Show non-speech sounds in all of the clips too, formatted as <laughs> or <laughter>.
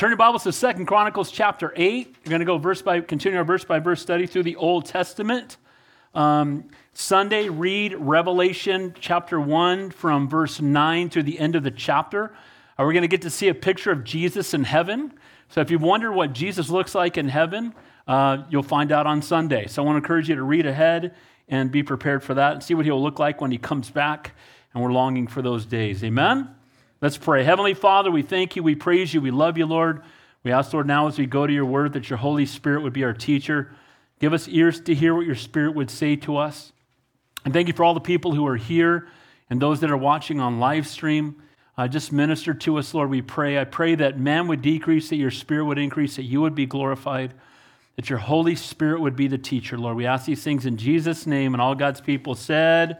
Turn your Bibles to Second Chronicles chapter 8. We're going to go verse by, continue our verse by verse study through the Old Testament. Um, Sunday, read Revelation chapter 1 from verse 9 to the end of the chapter. Uh, we're going to get to see a picture of Jesus in heaven. So if you wonder what Jesus looks like in heaven, uh, you'll find out on Sunday. So I want to encourage you to read ahead and be prepared for that and see what he'll look like when he comes back. And we're longing for those days. Amen? Let's pray. Heavenly Father, we thank you, we praise you, we love you, Lord. We ask, Lord, now as we go to your word, that your Holy Spirit would be our teacher. Give us ears to hear what your Spirit would say to us. And thank you for all the people who are here and those that are watching on live stream. Uh, just minister to us, Lord, we pray. I pray that man would decrease, that your Spirit would increase, that you would be glorified, that your Holy Spirit would be the teacher, Lord. We ask these things in Jesus' name, and all God's people said,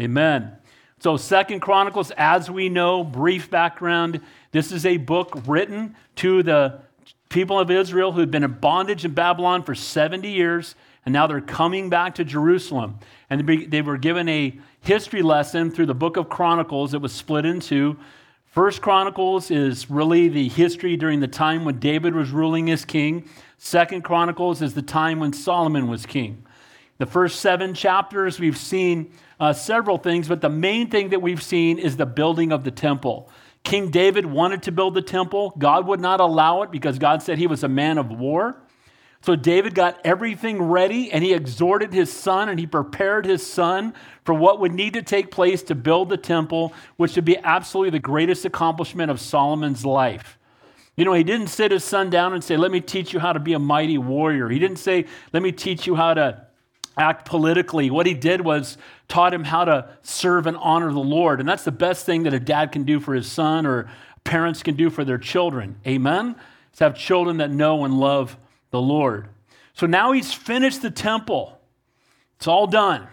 Amen. Amen. So, Second Chronicles, as we know, brief background. This is a book written to the people of Israel who had been in bondage in Babylon for 70 years, and now they're coming back to Jerusalem. And they were given a history lesson through the book of Chronicles. It was split into. First Chronicles is really the history during the time when David was ruling as king. Second Chronicles is the time when Solomon was king. The first seven chapters, we've seen uh, several things, but the main thing that we've seen is the building of the temple. King David wanted to build the temple. God would not allow it because God said he was a man of war. So David got everything ready and he exhorted his son and he prepared his son for what would need to take place to build the temple, which would be absolutely the greatest accomplishment of Solomon's life. You know, he didn't sit his son down and say, Let me teach you how to be a mighty warrior. He didn't say, Let me teach you how to act politically. What he did was taught him how to serve and honor the Lord. And that's the best thing that a dad can do for his son or parents can do for their children. Amen? Is have children that know and love the Lord. So now he's finished the temple. It's all done.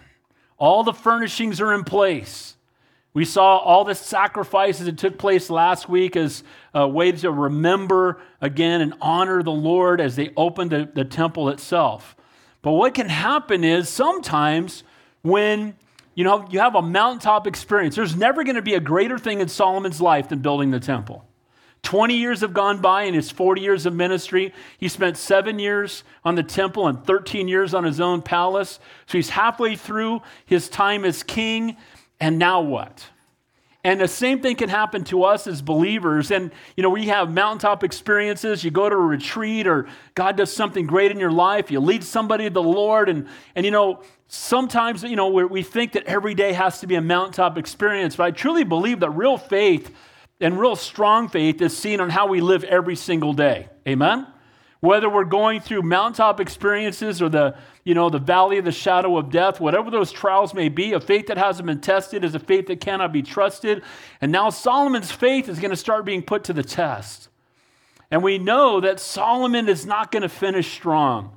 All the furnishings are in place. We saw all the sacrifices that took place last week as a way to remember again and honor the Lord as they opened the, the temple itself. But what can happen is sometimes when you know you have a mountaintop experience, there's never going to be a greater thing in Solomon's life than building the temple. 20 years have gone by in his 40 years of ministry. He spent seven years on the temple and 13 years on his own palace. So he's halfway through his time as king. And now what? And the same thing can happen to us as believers. And, you know, we have mountaintop experiences. You go to a retreat or God does something great in your life. You lead somebody to the Lord. And, and you know, sometimes, you know, we think that every day has to be a mountaintop experience. But I truly believe that real faith and real strong faith is seen on how we live every single day. Amen? Whether we're going through mountaintop experiences or the, you know, the valley of the shadow of death, whatever those trials may be, a faith that hasn't been tested is a faith that cannot be trusted. And now Solomon's faith is going to start being put to the test. And we know that Solomon is not going to finish strong.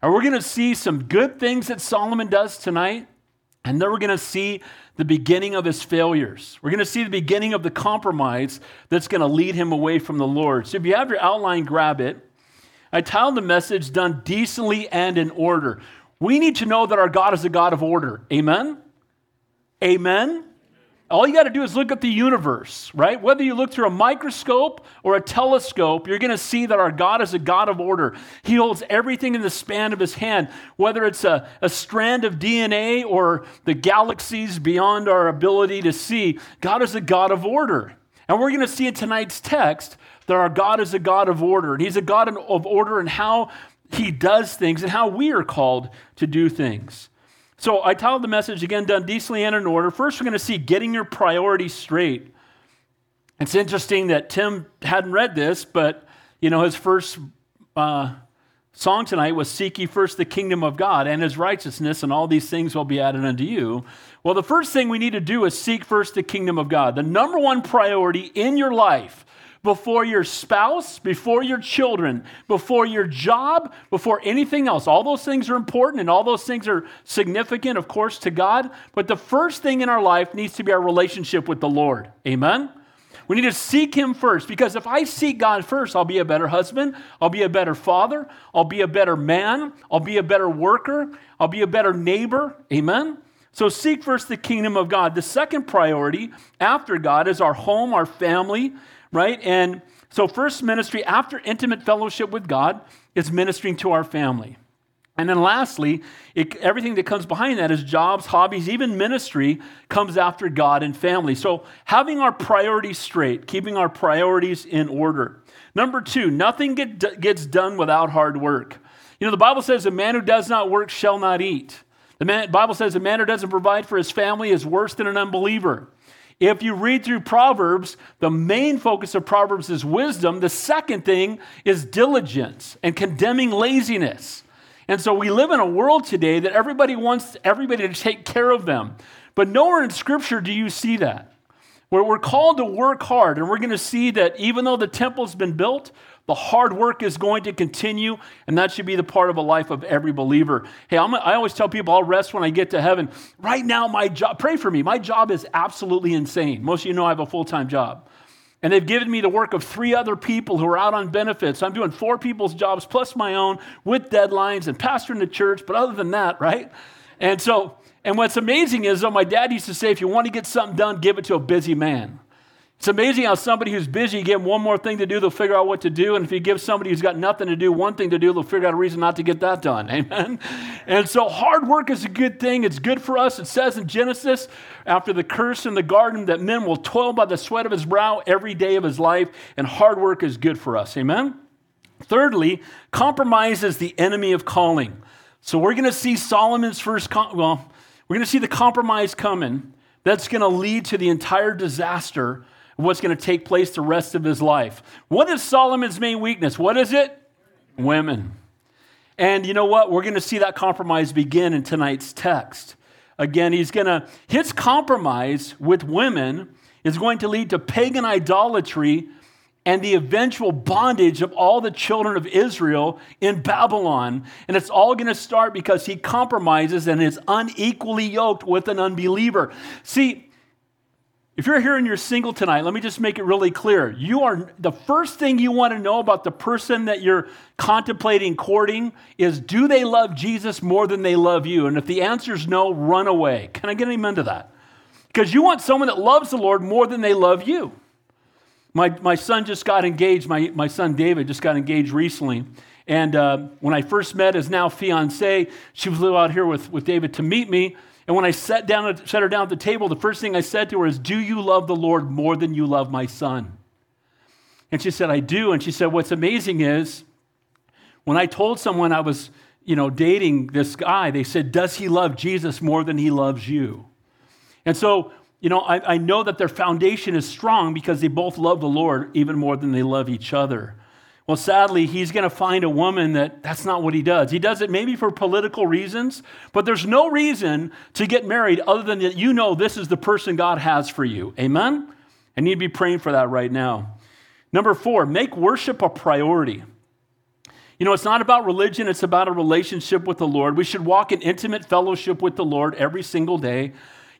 And we're going to see some good things that Solomon does tonight. And then we're going to see the beginning of his failures. We're going to see the beginning of the compromise that's going to lead him away from the Lord. So if you have your outline, grab it. I titled the message Done Decently and in Order. We need to know that our God is a God of order. Amen? Amen? All you got to do is look at the universe, right? Whether you look through a microscope or a telescope, you're going to see that our God is a God of order. He holds everything in the span of his hand, whether it's a, a strand of DNA or the galaxies beyond our ability to see. God is a God of order. And we're going to see in tonight's text that our God is a God of order. And He's a God of order in how He does things and how we are called to do things. So I titled the message again, Done Decently and in Order. First, we're going to see getting your priorities straight. It's interesting that Tim hadn't read this, but you know, his first uh, song tonight was Seek ye first the kingdom of God and his righteousness, and all these things will be added unto you. Well, the first thing we need to do is seek first the kingdom of God. The number one priority in your life before your spouse, before your children, before your job, before anything else. All those things are important and all those things are significant, of course, to God. But the first thing in our life needs to be our relationship with the Lord. Amen? We need to seek Him first because if I seek God first, I'll be a better husband, I'll be a better father, I'll be a better man, I'll be a better worker, I'll be a better neighbor. Amen? So seek first the kingdom of God. The second priority after God is our home, our family, right? And So, first ministry after intimate fellowship with God is ministering to our family. And then lastly, it, everything that comes behind that is jobs, hobbies, even ministry comes after God and family. So having our priorities straight, keeping our priorities in order. Number two, nothing get, gets done without hard work. You know, the Bible says a man who does not work shall not eat. The man, Bible says a man who doesn't provide for his family is worse than an unbeliever. If you read through Proverbs, the main focus of Proverbs is wisdom. The second thing is diligence and condemning laziness. And so we live in a world today that everybody wants everybody to take care of them. But nowhere in Scripture do you see that. Where we're called to work hard, and we're going to see that even though the temple's been built, the hard work is going to continue, and that should be the part of a life of every believer. Hey, I'm, i always tell people I'll rest when I get to heaven. Right now, my job, pray for me. My job is absolutely insane. Most of you know I have a full time job. And they've given me the work of three other people who are out on benefits. I'm doing four people's jobs plus my own with deadlines and pastoring the church. But other than that, right? And so, and what's amazing is, though, my dad used to say, if you want to get something done, give it to a busy man. It's amazing how somebody who's busy, you give them one more thing to do, they'll figure out what to do. And if you give somebody who's got nothing to do one thing to do, they'll figure out a reason not to get that done. <laughs> Amen. And so hard work is a good thing. It's good for us. It says in Genesis, after the curse in the garden, that men will toil by the sweat of his brow every day of his life, and hard work is good for us. Amen. Thirdly, compromise is the enemy of calling. So we're going to see Solomon's first, com- well, we're going to see the compromise coming. That's going to lead to the entire disaster what's going to take place the rest of his life. What is Solomon's main weakness? What is it? Women. And you know what? We're going to see that compromise begin in tonight's text. Again, he's going to, his compromise with women is going to lead to pagan idolatry and the eventual bondage of all the children of Israel in Babylon. And it's all going to start because he compromises and is unequally yoked with an unbeliever. See, if you're here and you're single tonight, let me just make it really clear. You are the first thing you want to know about the person that you're contemplating courting is do they love Jesus more than they love you? And if the answer is no, run away. Can I get an amen to that? Because you want someone that loves the Lord more than they love you. My, my son just got engaged. My, my son David just got engaged recently. And uh, when I first met his now fiance, she flew out here with, with David to meet me. And when I sat down, sat her down at the table, the first thing I said to her is, Do you love the Lord more than you love my son? And she said, I do. And she said, What's amazing is when I told someone I was, you know, dating this guy, they said, Does he love Jesus more than he loves you? And so, you know, I, I know that their foundation is strong because they both love the Lord even more than they love each other. Well, sadly, he's going to find a woman that that's not what he does. He does it maybe for political reasons, but there's no reason to get married other than that you know this is the person God has for you. Amen? Need to be praying for that right now. Number four, make worship a priority. You know, it's not about religion, it's about a relationship with the Lord. We should walk in intimate fellowship with the Lord every single day.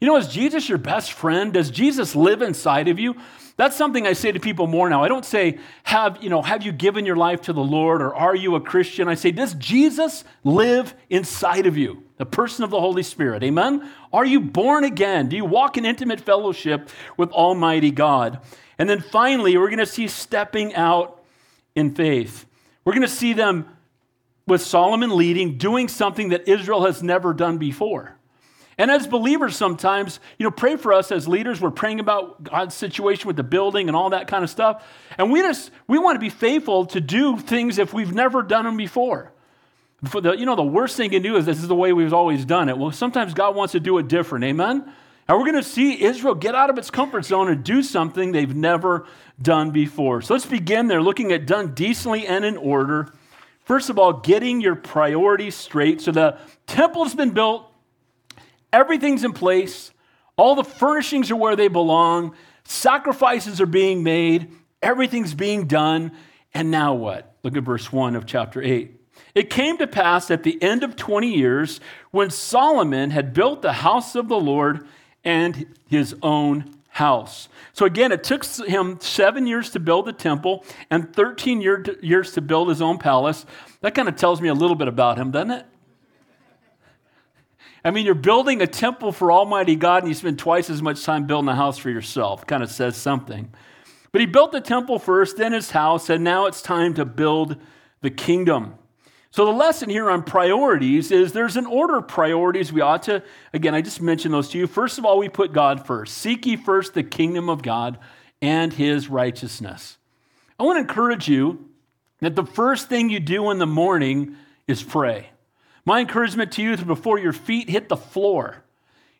You know, is Jesus your best friend? Does Jesus live inside of you? That's something I say to people more now. I don't say, have, you know, have you given your life to the Lord or are you a Christian? I say, does Jesus live inside of you? The person of the Holy Spirit. Amen? Are you born again? Do you walk in intimate fellowship with Almighty God? And then finally, we're going to see stepping out in faith. We're going to see them with Solomon leading, doing something that Israel has never done before. And as believers, sometimes, you know, pray for us as leaders. We're praying about God's situation with the building and all that kind of stuff. And we just, we want to be faithful to do things if we've never done them before. For the, you know, the worst thing you can do is this is the way we've always done it. Well, sometimes God wants to do it different. Amen? And we're going to see Israel get out of its comfort zone and do something they've never done before. So let's begin there looking at done decently and in order. First of all, getting your priorities straight. So the temple's been built, Everything's in place. All the furnishings are where they belong. Sacrifices are being made. Everything's being done. And now what? Look at verse 1 of chapter 8. It came to pass at the end of 20 years when Solomon had built the house of the Lord and his own house. So again, it took him seven years to build the temple and 13 year, years to build his own palace. That kind of tells me a little bit about him, doesn't it? I mean, you're building a temple for Almighty God and you spend twice as much time building a house for yourself. Kind of says something. But he built the temple first, then his house, and now it's time to build the kingdom. So, the lesson here on priorities is there's an order of priorities we ought to, again, I just mentioned those to you. First of all, we put God first. Seek ye first the kingdom of God and his righteousness. I want to encourage you that the first thing you do in the morning is pray. My encouragement to you is before your feet hit the floor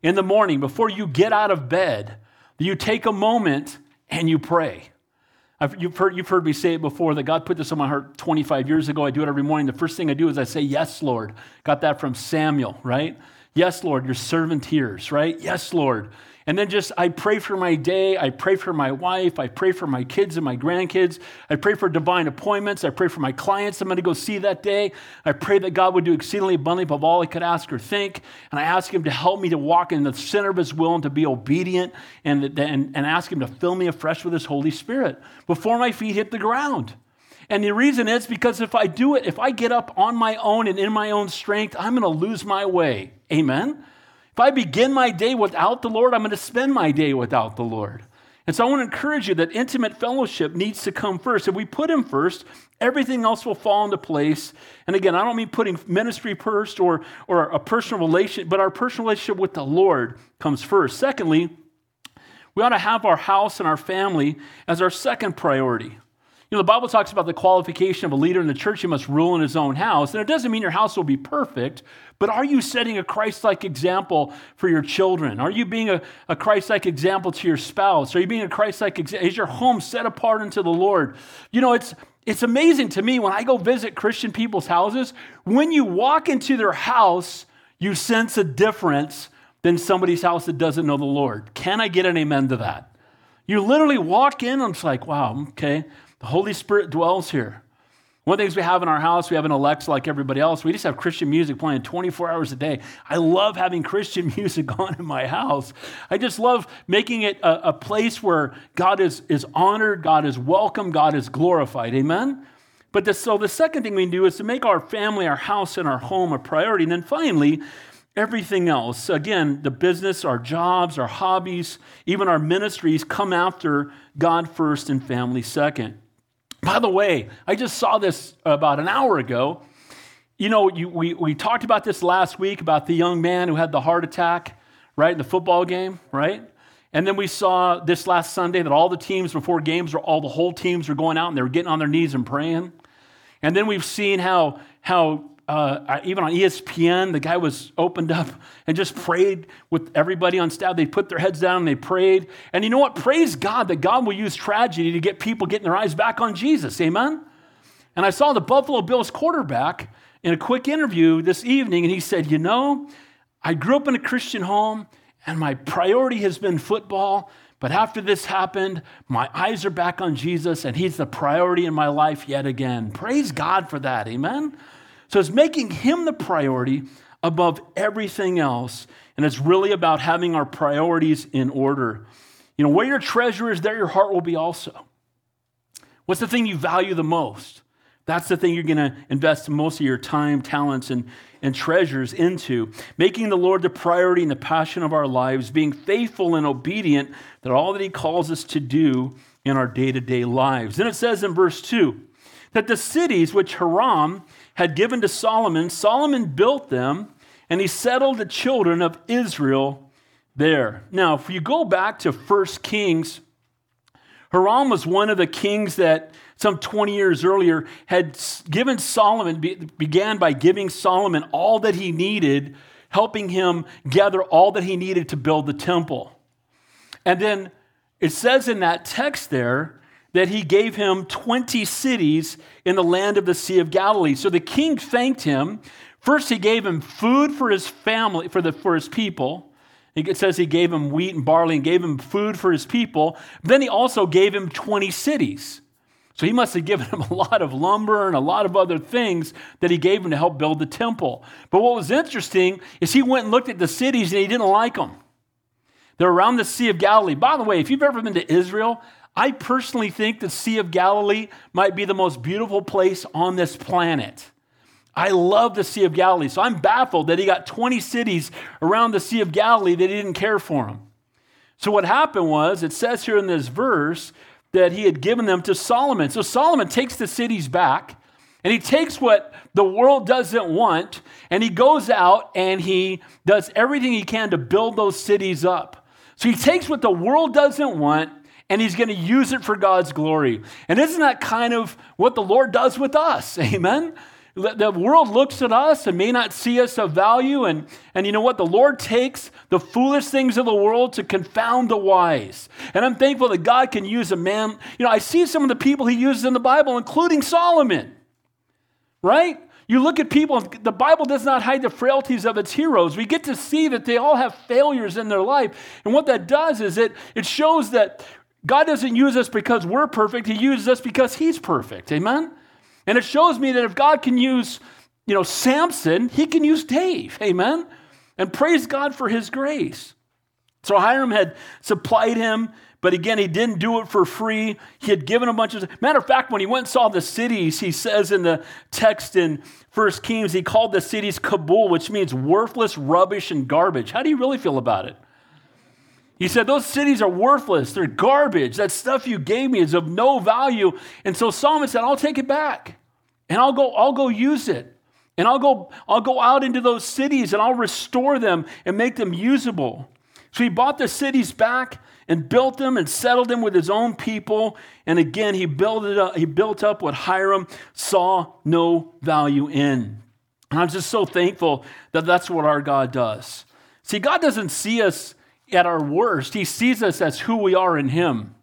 in the morning, before you get out of bed, you take a moment and you pray. I've, you've, heard, you've heard me say it before that God put this on my heart 25 years ago. I do it every morning. The first thing I do is I say, Yes, Lord. Got that from Samuel, right? Yes, Lord, your servant hears, right? Yes, Lord. And then just, I pray for my day. I pray for my wife. I pray for my kids and my grandkids. I pray for divine appointments. I pray for my clients I'm going to go see that day. I pray that God would do exceedingly abundantly above all I could ask or think. And I ask Him to help me to walk in the center of His will and to be obedient and, and, and ask Him to fill me afresh with His Holy Spirit before my feet hit the ground. And the reason is because if I do it, if I get up on my own and in my own strength, I'm going to lose my way. Amen? If I begin my day without the Lord, I'm going to spend my day without the Lord. And so I want to encourage you that intimate fellowship needs to come first. If we put Him first, everything else will fall into place. And again, I don't mean putting ministry first or, or a personal relationship, but our personal relationship with the Lord comes first. Secondly, we ought to have our house and our family as our second priority. You know, the Bible talks about the qualification of a leader in the church. He must rule in his own house. And it doesn't mean your house will be perfect, but are you setting a Christ like example for your children? Are you being a, a Christ like example to your spouse? Are you being a Christ like example? Is your home set apart unto the Lord? You know, it's, it's amazing to me when I go visit Christian people's houses, when you walk into their house, you sense a difference than somebody's house that doesn't know the Lord. Can I get an amen to that? You literally walk in, and it's like, wow, okay. The Holy Spirit dwells here. One of the things we have in our house, we have an Alexa like everybody else. We just have Christian music playing 24 hours a day. I love having Christian <laughs> music on in my house. I just love making it a, a place where God is, is honored, God is welcome, God is glorified. Amen? But so the second thing we do is to make our family, our house, and our home a priority. And then finally, everything else again, the business, our jobs, our hobbies, even our ministries come after God first and family second. By the way, I just saw this about an hour ago. You know, you, we, we talked about this last week about the young man who had the heart attack, right, in the football game, right? And then we saw this last Sunday that all the teams before games, or all the whole teams were going out and they were getting on their knees and praying. And then we've seen how, how uh, even on ESPN, the guy was opened up and just prayed with everybody on staff. They put their heads down and they prayed. And you know what? Praise God that God will use tragedy to get people getting their eyes back on Jesus. Amen? And I saw the Buffalo Bills quarterback in a quick interview this evening, and he said, You know, I grew up in a Christian home, and my priority has been football. But after this happened, my eyes are back on Jesus, and He's the priority in my life yet again. Praise God for that. Amen? So it's making Him the priority above everything else. And it's really about having our priorities in order. You know, where your treasure is, there your heart will be also. What's the thing you value the most? That's the thing you're going to invest most of your time, talents, and, and treasures into. Making the Lord the priority and the passion of our lives, being faithful and obedient that all that He calls us to do in our day to day lives. Then it says in verse 2 that the cities which Hiram had given to Solomon, Solomon built them and he settled the children of Israel there. Now, if you go back to 1 Kings, Hiram was one of the kings that some 20 years earlier had given Solomon, began by giving Solomon all that he needed, helping him gather all that he needed to build the temple. And then it says in that text there that he gave him 20 cities in the land of the Sea of Galilee. So the king thanked him. First, he gave him food for his family, for, the, for his people. It says he gave him wheat and barley and gave him food for his people. Then he also gave him 20 cities. So he must have given him <laughs> a lot of lumber and a lot of other things that he gave him to help build the temple. But what was interesting is he went and looked at the cities and he didn't like them. They're around the Sea of Galilee. By the way, if you've ever been to Israel, I personally think the Sea of Galilee might be the most beautiful place on this planet. I love the Sea of Galilee. So I'm baffled that he got 20 cities around the Sea of Galilee that he didn't care for them. So what happened was, it says here in this verse that he had given them to Solomon. So Solomon takes the cities back and he takes what the world doesn't want and he goes out and he does everything he can to build those cities up. So he takes what the world doesn't want and he's going to use it for God's glory. And isn't that kind of what the Lord does with us? <laughs> Amen. The world looks at us and may not see us of value. And, and you know what? The Lord takes the foolish things of the world to confound the wise. And I'm thankful that God can use a man. You know, I see some of the people he uses in the Bible, including Solomon, right? You look at people, the Bible does not hide the frailties of its heroes. We get to see that they all have failures in their life. And what that does is it, it shows that God doesn't use us because we're perfect, He uses us because He's perfect. Amen? And it shows me that if God can use, you know, Samson, he can use Dave. Amen. And praise God for his grace. So Hiram had supplied him, but again, he didn't do it for free. He had given a bunch of matter of fact, when he went and saw the cities, he says in the text in First Kings, he called the cities Kabul, which means worthless rubbish and garbage. How do you really feel about it? He said, Those cities are worthless. They're garbage. That stuff you gave me is of no value. And so Solomon said, I'll take it back and I'll go, I'll go use it. And I'll go, I'll go out into those cities and I'll restore them and make them usable. So he bought the cities back and built them and settled them with his own people. And again, he built, it up, he built up what Hiram saw no value in. And I'm just so thankful that that's what our God does. See, God doesn't see us at our worst, He sees us as who we are in Him.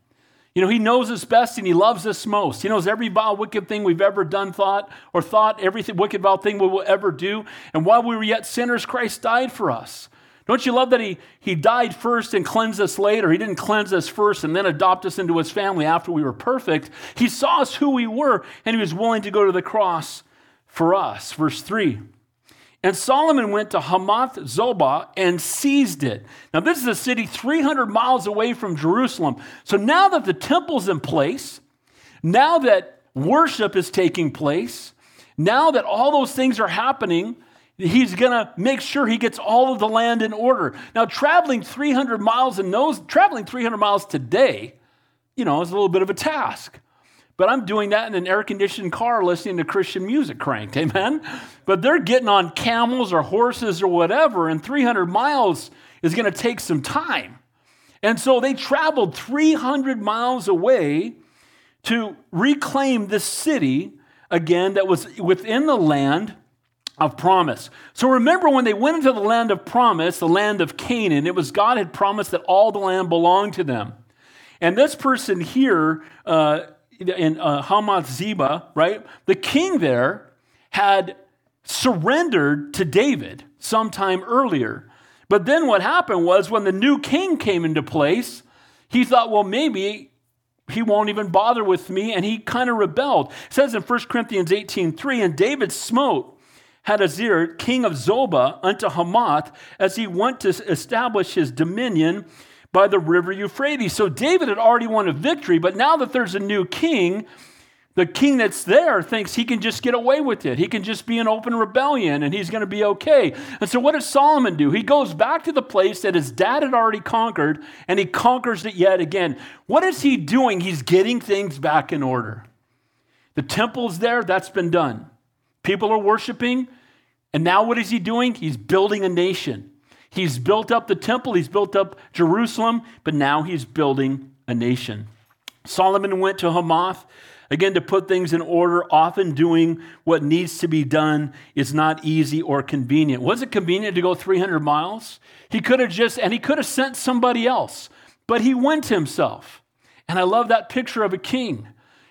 You know, He knows us best and He loves us most. He knows every vile, wicked thing we've ever done, thought, or thought, every wicked, vile thing we will ever do. And while we were yet sinners, Christ died for us. Don't you love that he, he died first and cleansed us later? He didn't cleanse us first and then adopt us into his family after we were perfect. He saw us who we were and he was willing to go to the cross for us. Verse 3 and Solomon went to Hamath Zobah and seized it. Now, this is a city 300 miles away from Jerusalem. So now that the temple's in place, now that worship is taking place, now that all those things are happening, he's going to make sure he gets all of the land in order. Now, traveling 300 miles and those traveling 300 miles today, you know, is a little bit of a task. But I'm doing that in an air conditioned car listening to Christian music cranked, amen? But they're getting on camels or horses or whatever, and 300 miles is going to take some time. And so they traveled 300 miles away to reclaim this city again that was within the land of promise. So remember when they went into the land of promise, the land of Canaan, it was God had promised that all the land belonged to them. And this person here, uh, in uh, Hamath Zobah, right? The king there had surrendered to David sometime earlier. But then what happened was when the new king came into place, he thought, well, maybe he won't even bother with me, and he kind of rebelled. It says in 1 Corinthians 18 3, and David smote Hadazir, king of Zobah, unto Hamath, as he went to establish his dominion by the river Euphrates. So David had already won a victory, but now that there's a new king, the king that's there thinks he can just get away with it. He can just be an open rebellion and he's going to be okay. And so, what does Solomon do? He goes back to the place that his dad had already conquered and he conquers it yet again. What is he doing? He's getting things back in order. The temple's there, that's been done. People are worshiping. And now, what is he doing? He's building a nation. He's built up the temple, he's built up Jerusalem, but now he's building a nation. Solomon went to Hamath again to put things in order. Often doing what needs to be done is not easy or convenient. Was it convenient to go 300 miles? He could have just, and he could have sent somebody else, but he went himself. And I love that picture of a king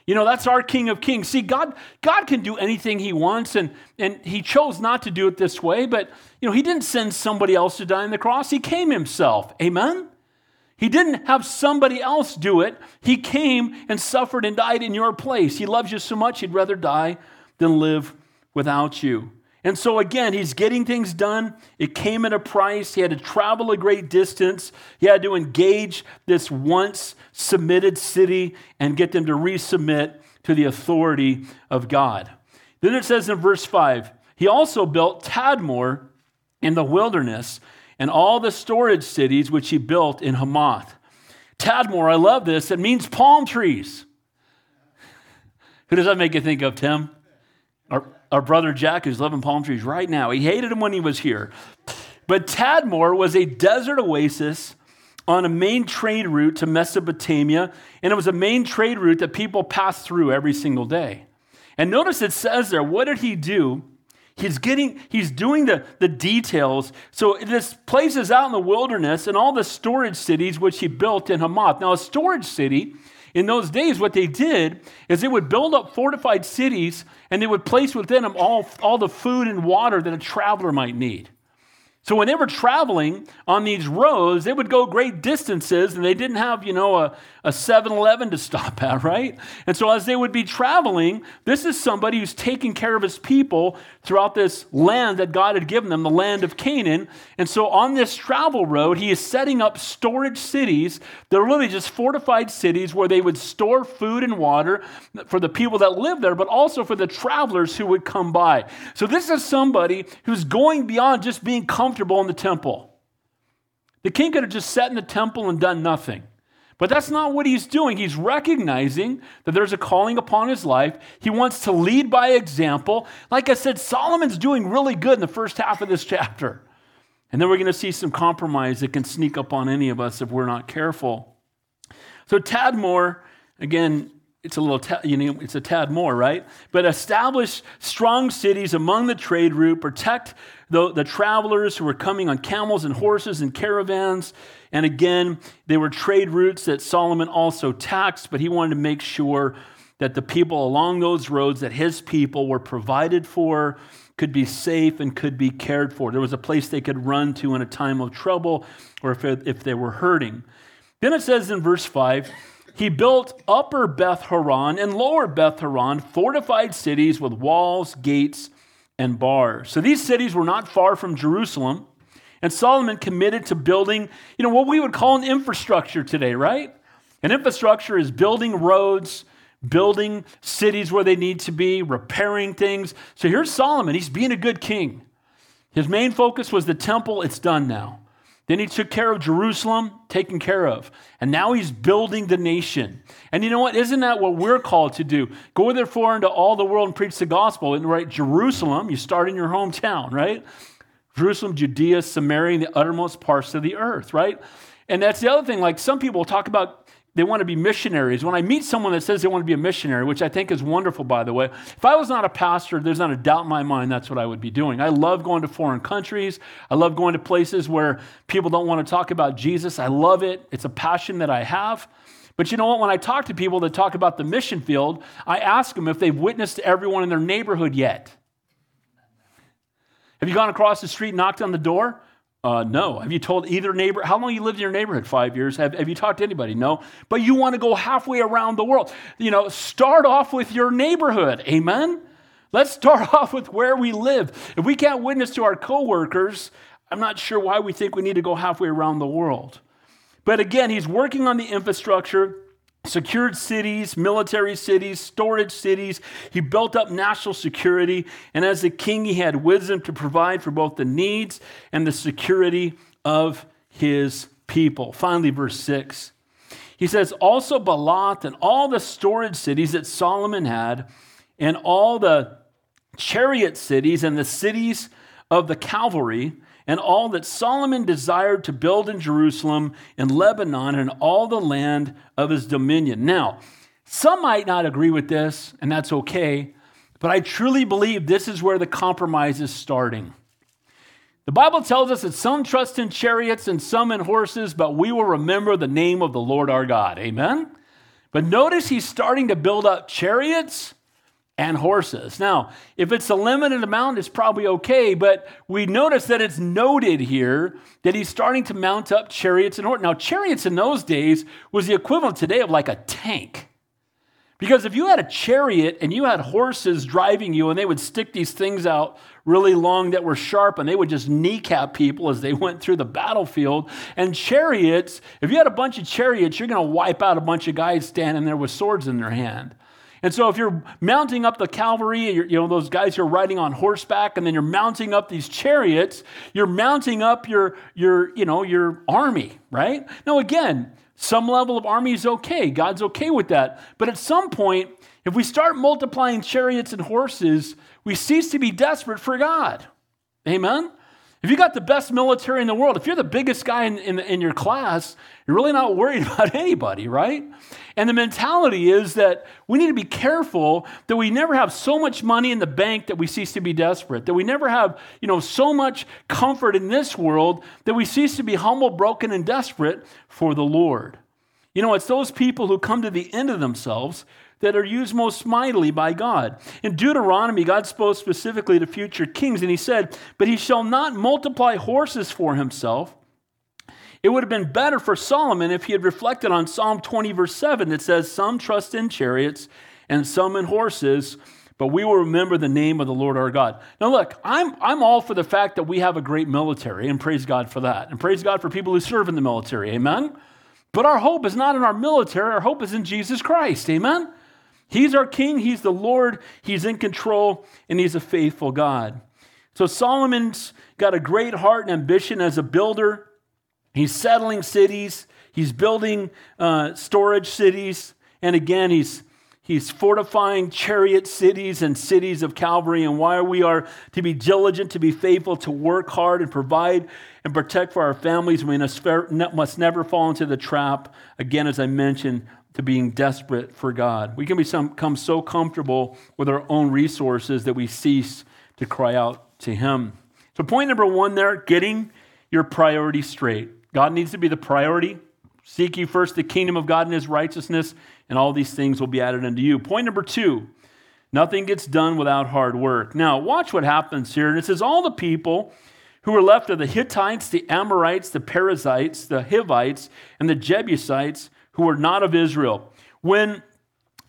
you know, that's our King of Kings. See, God, God can do anything He wants, and, and He chose not to do it this way, but, you know, He didn't send somebody else to die on the cross. He came Himself. Amen? He didn't have somebody else do it. He came and suffered and died in your place. He loves you so much, He'd rather die than live without you. And so, again, he's getting things done. It came at a price. He had to travel a great distance. He had to engage this once submitted city and get them to resubmit to the authority of God. Then it says in verse 5 he also built Tadmor in the wilderness and all the storage cities which he built in Hamath. Tadmor, I love this. It means palm trees. Who does that make you think of, Tim? Our, our brother Jack, who's loving palm trees right now. He hated them when he was here. But Tadmor was a desert oasis on a main trade route to Mesopotamia, and it was a main trade route that people passed through every single day. And notice it says there, what did he do? He's getting, he's doing the, the details. So this place is out in the wilderness and all the storage cities which he built in Hamath. Now, a storage city in those days, what they did is they would build up fortified cities and they would place within them all, all the food and water that a traveler might need. So when they were traveling on these roads, they would go great distances and they didn't have, you know, a, a 7-Eleven to stop <laughs> at, right? And so as they would be traveling, this is somebody who's taking care of his people throughout this land that God had given them, the land of Canaan. And so on this travel road, he is setting up storage cities that are really just fortified cities where they would store food and water for the people that live there, but also for the travelers who would come by. So this is somebody who's going beyond just being comfortable in the temple. The king could have just sat in the temple and done nothing. But that's not what he's doing. He's recognizing that there's a calling upon his life. He wants to lead by example. Like I said, Solomon's doing really good in the first half of this chapter. And then we're going to see some compromise that can sneak up on any of us if we're not careful. So, Tadmor, again, it's a little, you know, it's a tad more, right? But establish strong cities among the trade route, protect the, the travelers who were coming on camels and horses and caravans. And again, they were trade routes that Solomon also taxed, but he wanted to make sure that the people along those roads, that his people were provided for, could be safe, and could be cared for. There was a place they could run to in a time of trouble or if, if they were hurting. Then it says in verse 5 he built upper Beth Horon and lower Beth Horon, fortified cities with walls, gates, and bars. So these cities were not far from Jerusalem. And Solomon committed to building, you know, what we would call an infrastructure today, right? An infrastructure is building roads, building cities where they need to be, repairing things. So here's Solomon. He's being a good king. His main focus was the temple. It's done now. Then he took care of Jerusalem, taken care of. And now he's building the nation. And you know what? Isn't that what we're called to do? Go therefore into all the world and preach the gospel. And right, Jerusalem, you start in your hometown, right? Jerusalem, Judea, Samaria, and the uttermost parts of the earth, right? And that's the other thing. Like some people talk about they want to be missionaries. When I meet someone that says they want to be a missionary, which I think is wonderful, by the way, if I was not a pastor, there's not a doubt in my mind that's what I would be doing. I love going to foreign countries. I love going to places where people don't want to talk about Jesus. I love it. It's a passion that I have. But you know what? When I talk to people that talk about the mission field, I ask them if they've witnessed everyone in their neighborhood yet. Have you gone across the street, knocked on the door? Uh, no. Have you told either neighbor? How long you lived in your neighborhood? Five years. Have, have you talked to anybody? No. But you want to go halfway around the world. You know, start off with your neighborhood. Amen. Let's start <laughs> off with where we live. If we can't witness to our coworkers, I'm not sure why we think we need to go halfway around the world. But again, he's working on the infrastructure secured cities, military cities, storage cities. He built up national security. And as a king, he had wisdom to provide for both the needs and the security of his people. Finally, verse 6. He says, Also Baalah and all the storage cities that Solomon had, and all the chariot cities and the cities of the cavalry, and all that Solomon desired to build in Jerusalem, in Lebanon, and all the land of his dominion. Now, some might not agree with this, and that's okay, but I truly believe this is where the compromise is starting. The Bible tells us that some trust in chariots and some in horses, but we will remember the name of the Lord our God. Amen? But notice he's starting to build up chariots and horses. Now, if it's a limited amount, it's probably okay, but we notice that it's noted here that he's starting to mount up chariots and horses. Now, chariots in those days was the equivalent today of like a tank. Because if you had a chariot and you had horses driving you and they would stick these things out really long that were sharp and they would just kneecap people as they <laughs> went through the battlefield. And chariots, if you had a bunch of chariots, you're going to wipe out a bunch of guys standing there with swords in their hand. And so if you're mounting up the cavalry, you know, those guys who are riding on horseback, and then you're mounting up these chariots, you're mounting up your, your, you know, your army, right? Now, again, Some level of army is okay. God's okay with that. But at some point, if we start multiplying chariots and horses, we cease to be desperate for God. Amen? If you got the best military in the world, if you're the biggest guy in, in, in, your class, you're really not worried <laughs> about anybody, right? And the mentality is that we need to be careful that we never have so much money in the bank that we cease to be desperate, that we never have, you know, so much comfort in this world that we cease to be humble, broken, and desperate for the Lord. You know, it's those people who come to the end of themselves that are used most mightily by God. In Deuteronomy, God spoke specifically to future kings, and he said, But he shall not multiply horses for himself. It would have been better for Solomon if he had reflected on Psalm 20, verse 7, that says, Some trust in chariots and some in horses, but we will remember the name of the Lord our God. Now, look, I'm, I'm all for the fact that we have a great military, and praise God for that. And praise God for people who serve in the military. Amen? But our hope is not in our military, our hope is in Jesus Christ. Amen? He's our king, he's the Lord, he's in control, and he's a faithful God. So Solomon's got a great heart and ambition as a builder. He's settling cities, he's building uh, storage cities, and again, he's He's fortifying chariot cities and cities of Calvary, and why are we are to be diligent, to be faithful, to work hard and provide and protect for our families. We must never fall into the trap, again, as I mentioned, to being desperate for God. We can become so comfortable with our own resources that we cease to cry out to Him. So, point number one there getting your priorities straight. God needs to be the priority. Seek ye first the kingdom of God and His righteousness, and all these things will be added unto you. Point number two nothing gets done without hard work. Now, watch what happens here. And it says, All the people who were left of the Hittites, the Amorites, the Perizzites, the Hivites, and the Jebusites who were not of Israel. When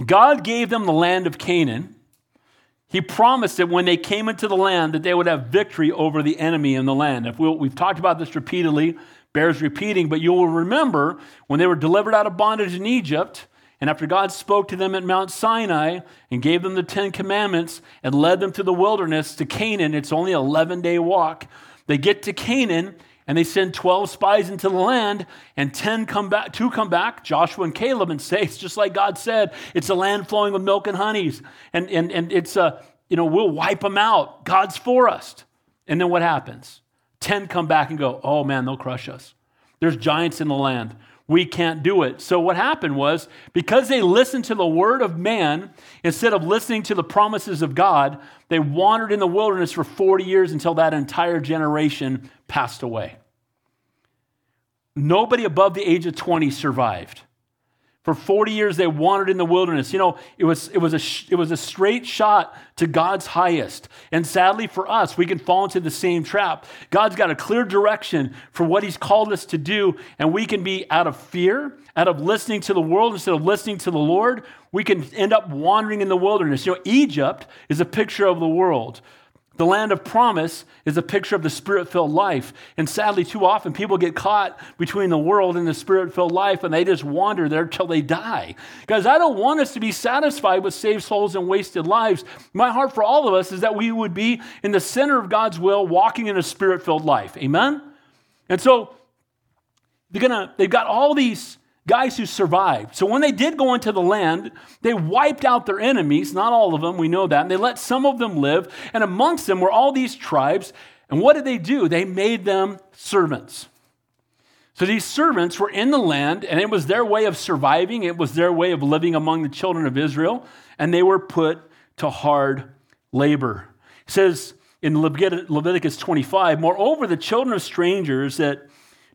God gave them the land of Canaan, he promised that when they came into the land that they would have victory over the enemy in the land. If we'll, we've talked about this repeatedly, bears repeating, but you will remember when they were delivered out of bondage in Egypt, and after God spoke to them at Mount Sinai and gave them the Ten Commandments and led them through the wilderness to Canaan, it's only an 11 day walk. They get to Canaan and they send 12 spies into the land, and 10 come back, two come back, Joshua and Caleb, and say, it's just like God said, it's a land flowing with milk and honeys. And, and, and it's a, you know, we'll wipe them out. God's for us. And then what happens? 10 come back and go, oh man, they'll crush us. There's giants in the land. We can't do it. So, what happened was because they listened to the word of man instead of listening to the promises of God, they wandered in the wilderness for 40 years until that entire generation passed away. Nobody above the age of 20 survived. For 40 years, they wandered in the wilderness. You know, it was, it, was a, it was a straight shot to God's highest. And sadly for us, we can fall into the same trap. God's got a clear direction for what He's called us to do, and we can be out of fear, out of listening to the world instead of listening to the Lord. We can end up wandering in the wilderness. You know, Egypt is a picture of the world. The land of promise is a picture of the spirit filled life. And sadly, too often people get caught between the world and the spirit filled life and they just wander there till they die. Guys, I don't want us to be satisfied with saved souls and wasted lives. My heart for all of us is that we would be in the center of God's will, walking in a spirit filled life. Amen? And so they're gonna, they've got all these guys who survived. So when they did go into the land, they wiped out their enemies, not all of them, we know that, and they let some of them live. And amongst them were all these tribes. And what did they do? They made them servants. So these servants were in the land, and it was their way of surviving, it was their way of living among the children of Israel, and they were put to hard labor. It says in Leviticus 25, Moreover, the children of strangers that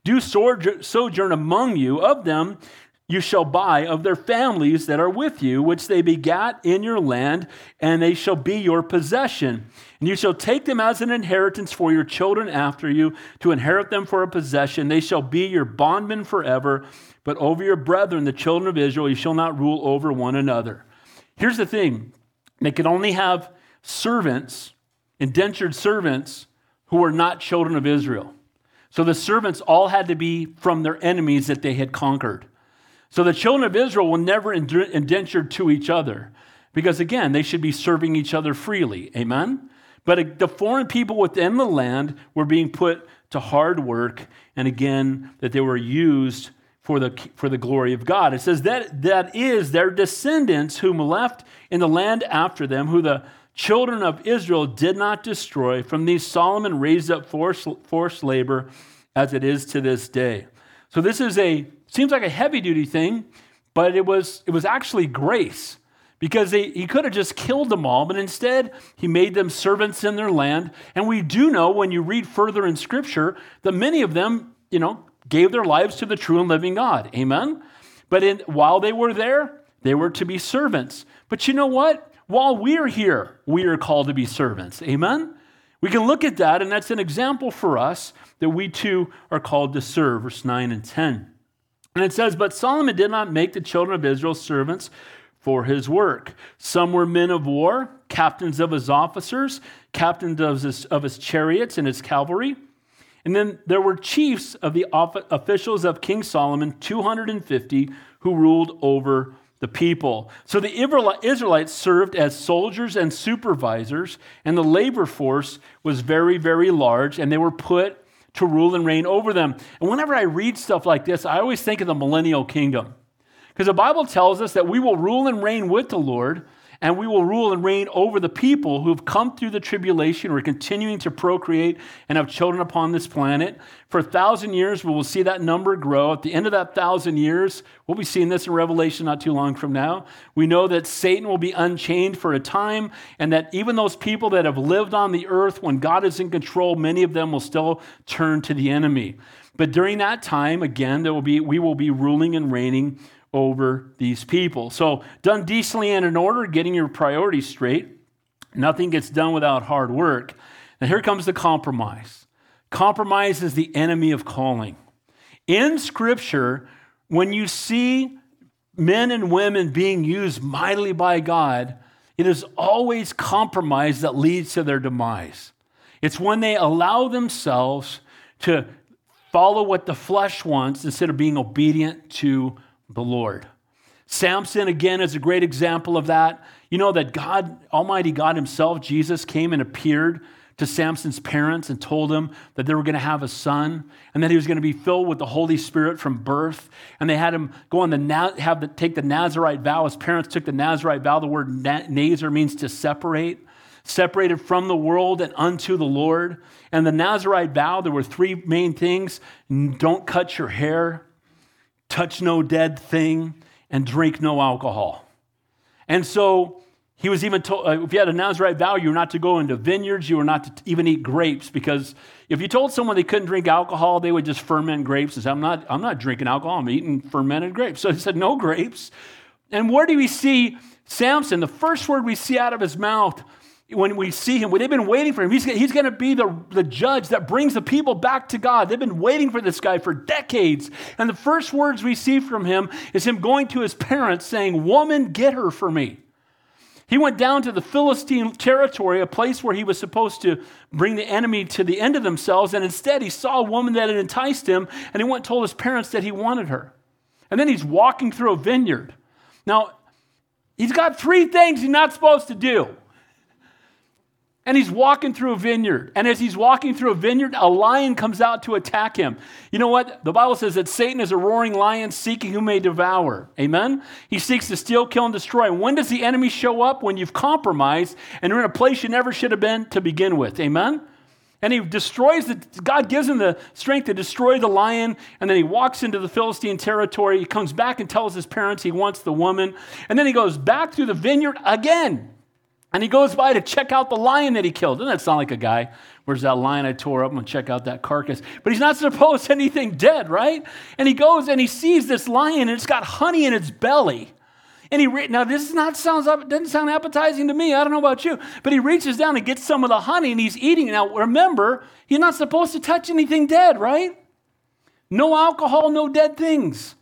do sojourn among you, of them you shall buy of their families that are with you, which they begat in your land, and they shall be your possession. And you shall take them as an inheritance for your children after you, to inherit them for a possession. They shall be your bondmen forever. But over your brethren, the children of Israel, you shall not rule over one another. Here's the thing they could only have servants, indentured servants, who were not children of Israel. So the servants all had to be from their enemies that they had conquered. So the children of Israel were never indentured to each other because, again, they should be serving each other freely. Amen? But uh, the foreign people within the land were being put to hard work, and again, that they were used for the, for the glory of God. It says that that is their descendants whom left in the land after them, who the children of Israel did not destroy. From these Solomon raised up forced, forced labor as it is to this day. So this is a seems like a heavy duty thing, but it was it was actually grace because they, he could have just killed them all, but instead he made them servants in their land. And we do know when you read further in Scripture that many of them, you know, gave their lives to the true and living God. Amen. But in, while they were there, they were to be servants. But you know what? While we're here, we are called to be servants. Amen. We can look at that, and that's an example for us that we too are called to serve. Verse 9 and 10. And it says, But Solomon did not make the children of Israel servants for his work. Some were men of war, captains of his officers, captains of his, of his chariots and his cavalry. And then there were chiefs of the officials of King Solomon, 250, who ruled over the people. So the Israelites served as soldiers and supervisors, and the labor force was very, very large, and they were put to rule and reign over them. And whenever I read stuff like this, I always think of the millennial kingdom. Because the Bible tells us that we will rule and reign with the Lord, and we will rule and reign over the people who have come through the tribulation, who are continuing to procreate and have children upon this planet. For a thousand years, we will see that number grow. At the end of that thousand years, we'll be seeing this in Revelation not too long from now. We know that Satan will be unchained for a time, and that even those people that have lived on the earth when God is in control, many of them will still turn to the enemy. But during that time, again, there will be, we will be ruling and reigning over these people. So, done decently and in order, getting your priorities straight. Nothing gets done without hard work. And here comes the compromise. Compromise is the enemy of calling. In Scripture, when you see men and women being used mightily by God, it is always compromise that leads to their demise. It's when they allow themselves to follow what the flesh wants instead of being obedient to the Lord. Samson, again, is a great example of that. You know that God, Almighty God Himself, Jesus, came and appeared to Samson's parents and told him that they were going to have a son and that he was going to be filled with the Holy Spirit from birth. And they had him go on the have the, take the Nazarite vow. His parents took the Nazarite vow. The word Nazar means to separate, separated from the world and unto the Lord. And the Nazarite vow, there were three main things: don't cut your hair, touch no dead thing, and drink no alcohol. And so he was even told, uh, if you had a Nazarite vow, you were not to go into vineyards, you were not to even eat grapes, because if you told someone they couldn't drink alcohol, they would just ferment grapes and say, I'm not, I'm not drinking alcohol, I'm eating fermented grapes. So he said, no grapes. And where do we see Samson? The first word we see out of his mouth when we see him, they've been waiting for him. He's, he's going to be the, the judge that brings the people back to God. They've been waiting for this guy for decades. And the first words we see from him is him going to his parents saying, Woman, get her for me. He went down to the Philistine territory, a place where he was supposed to bring the enemy to the end of themselves. And instead, he saw a woman that had enticed him, and he went and told his parents that he wanted her. And then he's walking through a vineyard. Now, he's got three things he's not supposed to do. And he's walking through a vineyard. And as he's walking through a vineyard, a lion comes out to attack him. You know what? The Bible says that Satan is a roaring lion seeking who may devour. Amen? He seeks to steal, kill, and destroy. And when does the enemy show up? When you've compromised and you're in a place you never should have been to begin with. Amen? And he destroys the, God gives him the strength to destroy the lion. And then he walks into the Philistine territory. He comes back and tells his parents he wants the woman. And then he goes back through the vineyard again. And he goes by to check out the lion that he killed. Doesn't that sound like a guy? Where's that lion I tore up? I'm going to check out that carcass. But he's not supposed to anything dead, right? And he goes and he sees this lion and it's got honey in its belly. And he re- now this is not sounds doesn't sound appetizing to me. I don't know about you, but he reaches down and gets some of the honey and he's eating. Now remember, he's not supposed to touch anything dead, right? No alcohol, no dead things.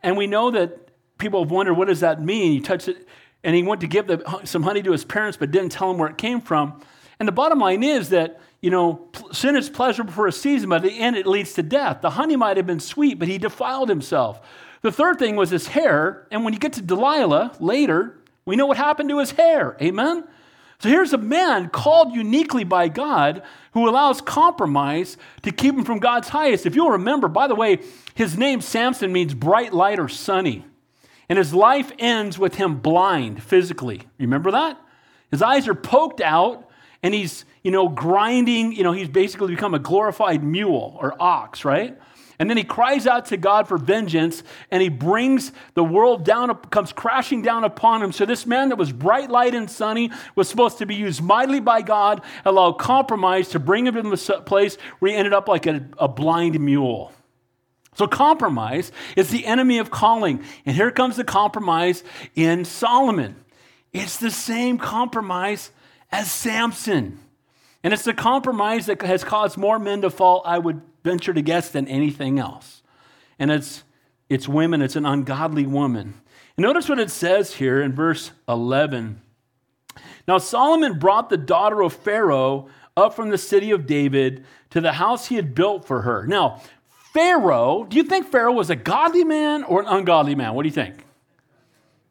And we know that people have wondered what does that mean? You touch it and he went to give the, some honey to his parents, but didn't tell them where it came from. And the bottom line is that, you know, sin is pleasurable for a season, but at the end it leads to death. The honey might have been sweet, but he defiled himself. The third thing was his hair. And when you get to Delilah later, we know what happened to his hair. Amen? So here's a man called uniquely by God who allows compromise to keep him from God's highest. If you'll remember, by the way, his name Samson means bright light or sunny. And his life ends with him blind physically. Remember that? His eyes are poked out and he's, you know, grinding, you know, he's basically become a glorified mule or ox, right? And then he cries out to God for vengeance and he brings the world down, comes crashing down upon him. So, this man that was bright, light, and sunny was supposed to be used mightily by God, allow compromise to bring him to the place where he ended up like a, a blind mule. So, compromise is the enemy of calling. And here comes the compromise in Solomon. It's the same compromise as Samson. And it's the compromise that has caused more men to fall, I would venture to guess, than anything else. And it's, it's women, it's an ungodly woman. And notice what it says here in verse 11. Now, Solomon brought the daughter of Pharaoh up from the city of David to the house he had built for her. Now, Pharaoh, do you think Pharaoh was a godly man or an ungodly man? What do you think?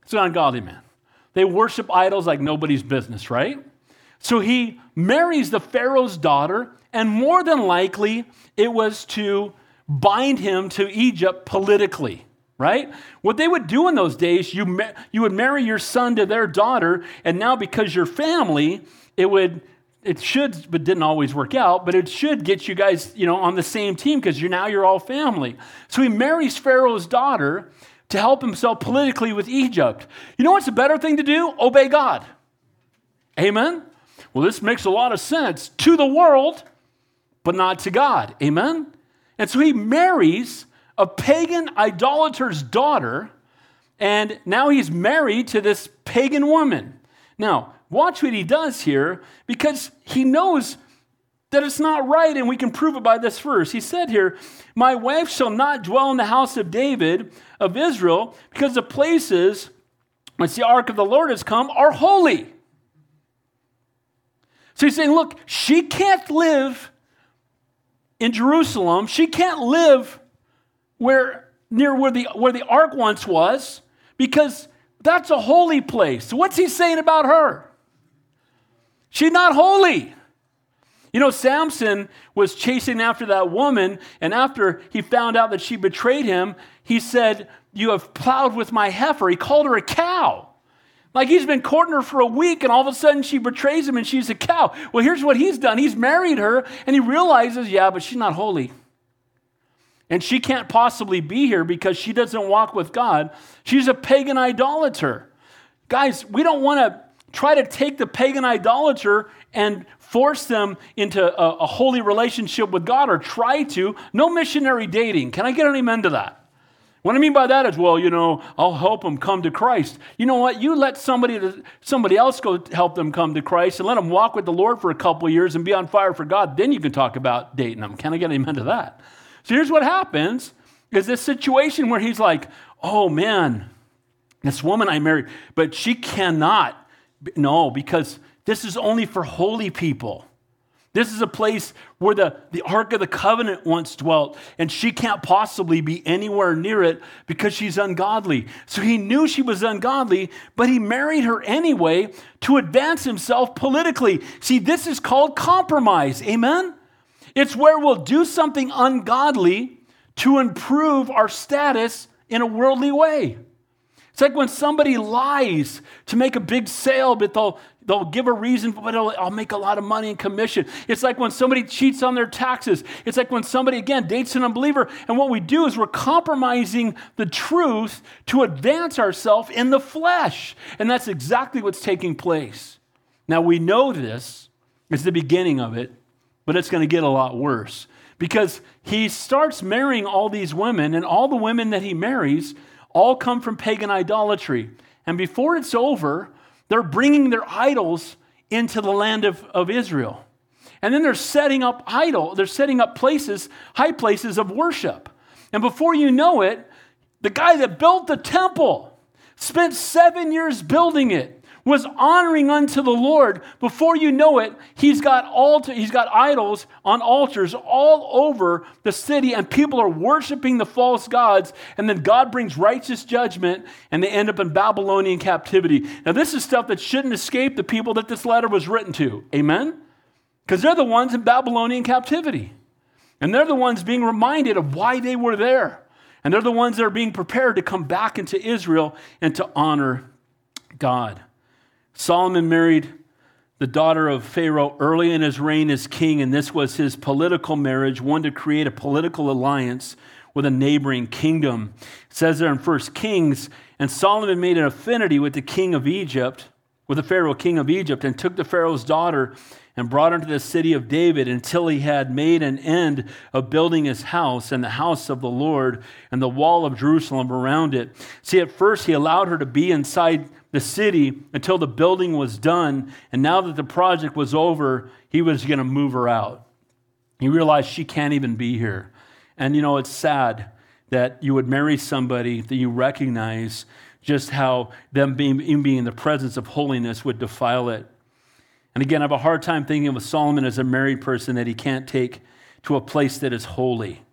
It's an ungodly man. They worship idols like nobody's business, right? So he marries the Pharaoh's daughter, and more than likely, it was to bind him to Egypt politically, right? What they would do in those days, you, you would marry your son to their daughter, and now because you're family, it would it should, but didn't always work out, but it should get you guys, you know, on the same team because you're now you're all family. So he marries Pharaoh's daughter to help himself politically with Egypt. You know what's a better thing to do? Obey God. Amen? Well, this makes a lot of sense to the world, but not to God. Amen? And so he marries a pagan idolater's daughter, and now he's married to this pagan woman. Now, Watch what he does here because he knows that it's not right, and we can prove it by this verse. He said here, My wife shall not dwell in the house of David of Israel, because the places whence the ark of the Lord has come are holy. So he's saying, Look, she can't live in Jerusalem. She can't live where near where the where the ark once was, because that's a holy place. So what's he saying about her? She's not holy. You know, Samson was chasing after that woman, and after he found out that she betrayed him, he said, You have plowed with my heifer. He called her a cow. Like he's been courting her for a week, and all of a sudden she betrays him and she's a cow. Well, here's what he's done he's married her, and he realizes, Yeah, but she's not holy. And she can't possibly be here because she doesn't walk with God. She's a pagan idolater. Guys, we don't want to try to take the pagan idolater and force them into a, a, holy relationship with God or try to. No missionary dating. Can I get an amen to that? What I mean by that is, well, you know, I'll help them come to Christ. You know what? You let somebody somebody else go help them come to Christ and let them walk with the Lord for a couple years and be on fire for God. Then you can talk about dating them. Can I get an amen to that? So here's what happens: is this situation where he's like, oh man, this woman I married, but she cannot no, because this is only for holy people. This is a place where the, the Ark of the Covenant once dwelt, and she can't possibly be anywhere near it because she's ungodly. So he knew she was ungodly, but he married her anyway to advance himself politically. See, this is called compromise. Amen? It's where we'll do something ungodly to improve our status in a worldly way. It's like when somebody lies to make a big sale, but they'll, they'll give a reason, but I'll make a lot of money in commission. It's like when somebody cheats on their taxes. It's like when somebody, again, dates an unbeliever. And what we do is we're compromising the truth to advance ourselves in the flesh. And that's exactly what's taking place. Now, we know this is the beginning of it, but it's going to get a lot worse because he starts marrying all these women, and all the women that he marries all come from pagan idolatry. And before it's over, they're bringing their idols into the land of, of Israel. And then they're setting up idol, they're setting up places, high places of worship. And before you know it, the guy that built the temple spent seven years building it, was honoring unto the Lord. Before you know it, he's got altar, he's got idols on altars all over the city, and people are worshiping the false gods. And then God brings righteous judgment, and they end up in Babylonian captivity. Now, this is stuff that shouldn't escape the people that this letter was written to. Amen? Because they're the ones in Babylonian captivity. And they're the ones being reminded of why they were there. And they're the ones that are being prepared to come back into Israel and to honor God. Solomon married the daughter of Pharaoh early in his reign as king, and this was his political marriage, one to create a political alliance with a neighboring kingdom. It says there in 1 Kings, and Solomon made an affinity with the king of Egypt, with the Pharaoh king of Egypt, and took the Pharaoh's daughter and brought her to the city of David until he had made an end of building his house and the house of the Lord and the wall of Jerusalem around it. See, at first he allowed her to be inside the city until the building was done. And now that the project was over, he was going to move her out. He realized she can't even be here. And you know, it's sad that you would marry somebody that you recognize just how them being, being in the presence of holiness would defile it. And again, I have a hard time thinking of Solomon as a married person that he can't take to a place that is holy.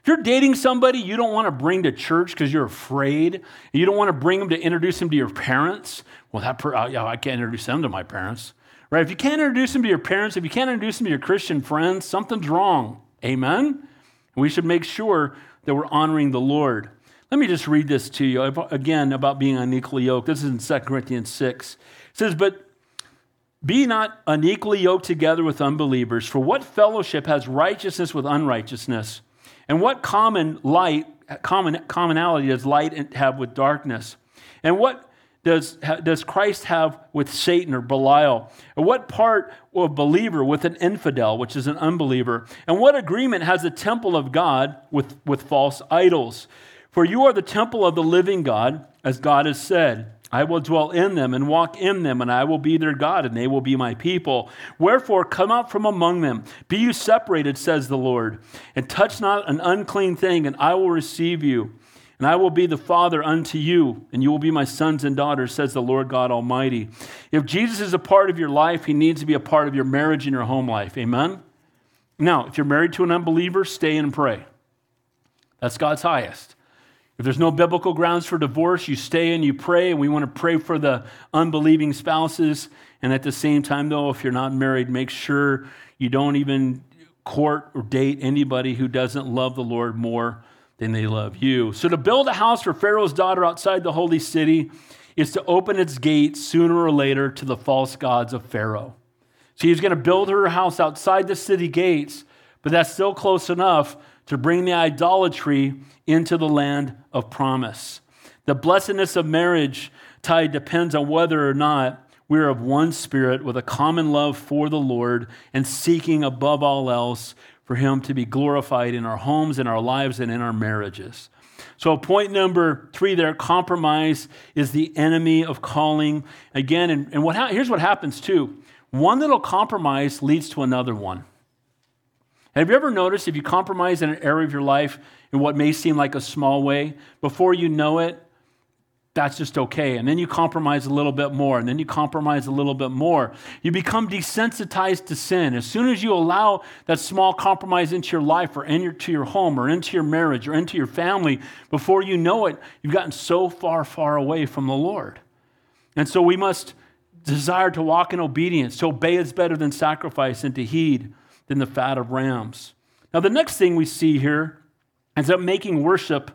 If you're dating somebody you don't want to bring to church because you're afraid, you don't want to bring them to introduce them to your parents, well, that per- uh, I can't introduce them to my parents. Right? If you can't introduce them to your parents, if you can't introduce them to your Christian friends, something's wrong. Amen? We should make sure that we're honoring the Lord. Let me just read this to you again about being unequally yoked. This is in 2 Corinthians 6. It says, But be not unequally yoked together with unbelievers, for what fellowship has righteousness with unrighteousness? And what common light, common, commonality does light have with darkness? And what does, does Christ have with Satan or Belial? And what part of believer with an infidel, which is an unbeliever? And what agreement has the temple of God with, with false idols? For you are the temple of the living God, as God has said. I will dwell in them and walk in them, and I will be their God, and they will be my people. Wherefore, come out from among them. Be you separated, says the Lord, and touch not an unclean thing, and I will receive you. And I will be the Father unto you, and you will be my sons and daughters, says the Lord God Almighty. If Jesus is a part of your life, he needs to be a part of your marriage and your home life. Amen? Now, if you're married to an unbeliever, stay and pray. That's God's highest. If there's no biblical grounds for divorce, you stay and you pray, and we want to pray for the unbelieving spouses. And at the same time, though, if you're not married, make sure you don't even court or date anybody who doesn't love the Lord more than they love you. So, to build a house for Pharaoh's daughter outside the holy city is to open its gates sooner or later to the false gods of Pharaoh. So, he's going to build her house outside the city gates, but that's still close enough to bring the idolatry into the land of promise. The blessedness of marriage tied depends on whether or not we're of one spirit with a common love for the Lord and seeking above all else for Him to be glorified in our homes, in our lives, and in our marriages. So, point number three there compromise is the enemy of calling. Again, and, and what ha- here's what happens too one little compromise leads to another one. Have you ever noticed if you compromise in an area of your life in what may seem like a small way, before you know it, that's just okay. And then you compromise a little bit more, and then you compromise a little bit more. You become desensitized to sin. As soon as you allow that small compromise into your life or into your home or into your marriage or into your family, before you know it, you've gotten so far, far away from the Lord. And so we must desire to walk in obedience. To obey is better than sacrifice, and to heed than the fat of rams. Now, the next thing we see here is that making worship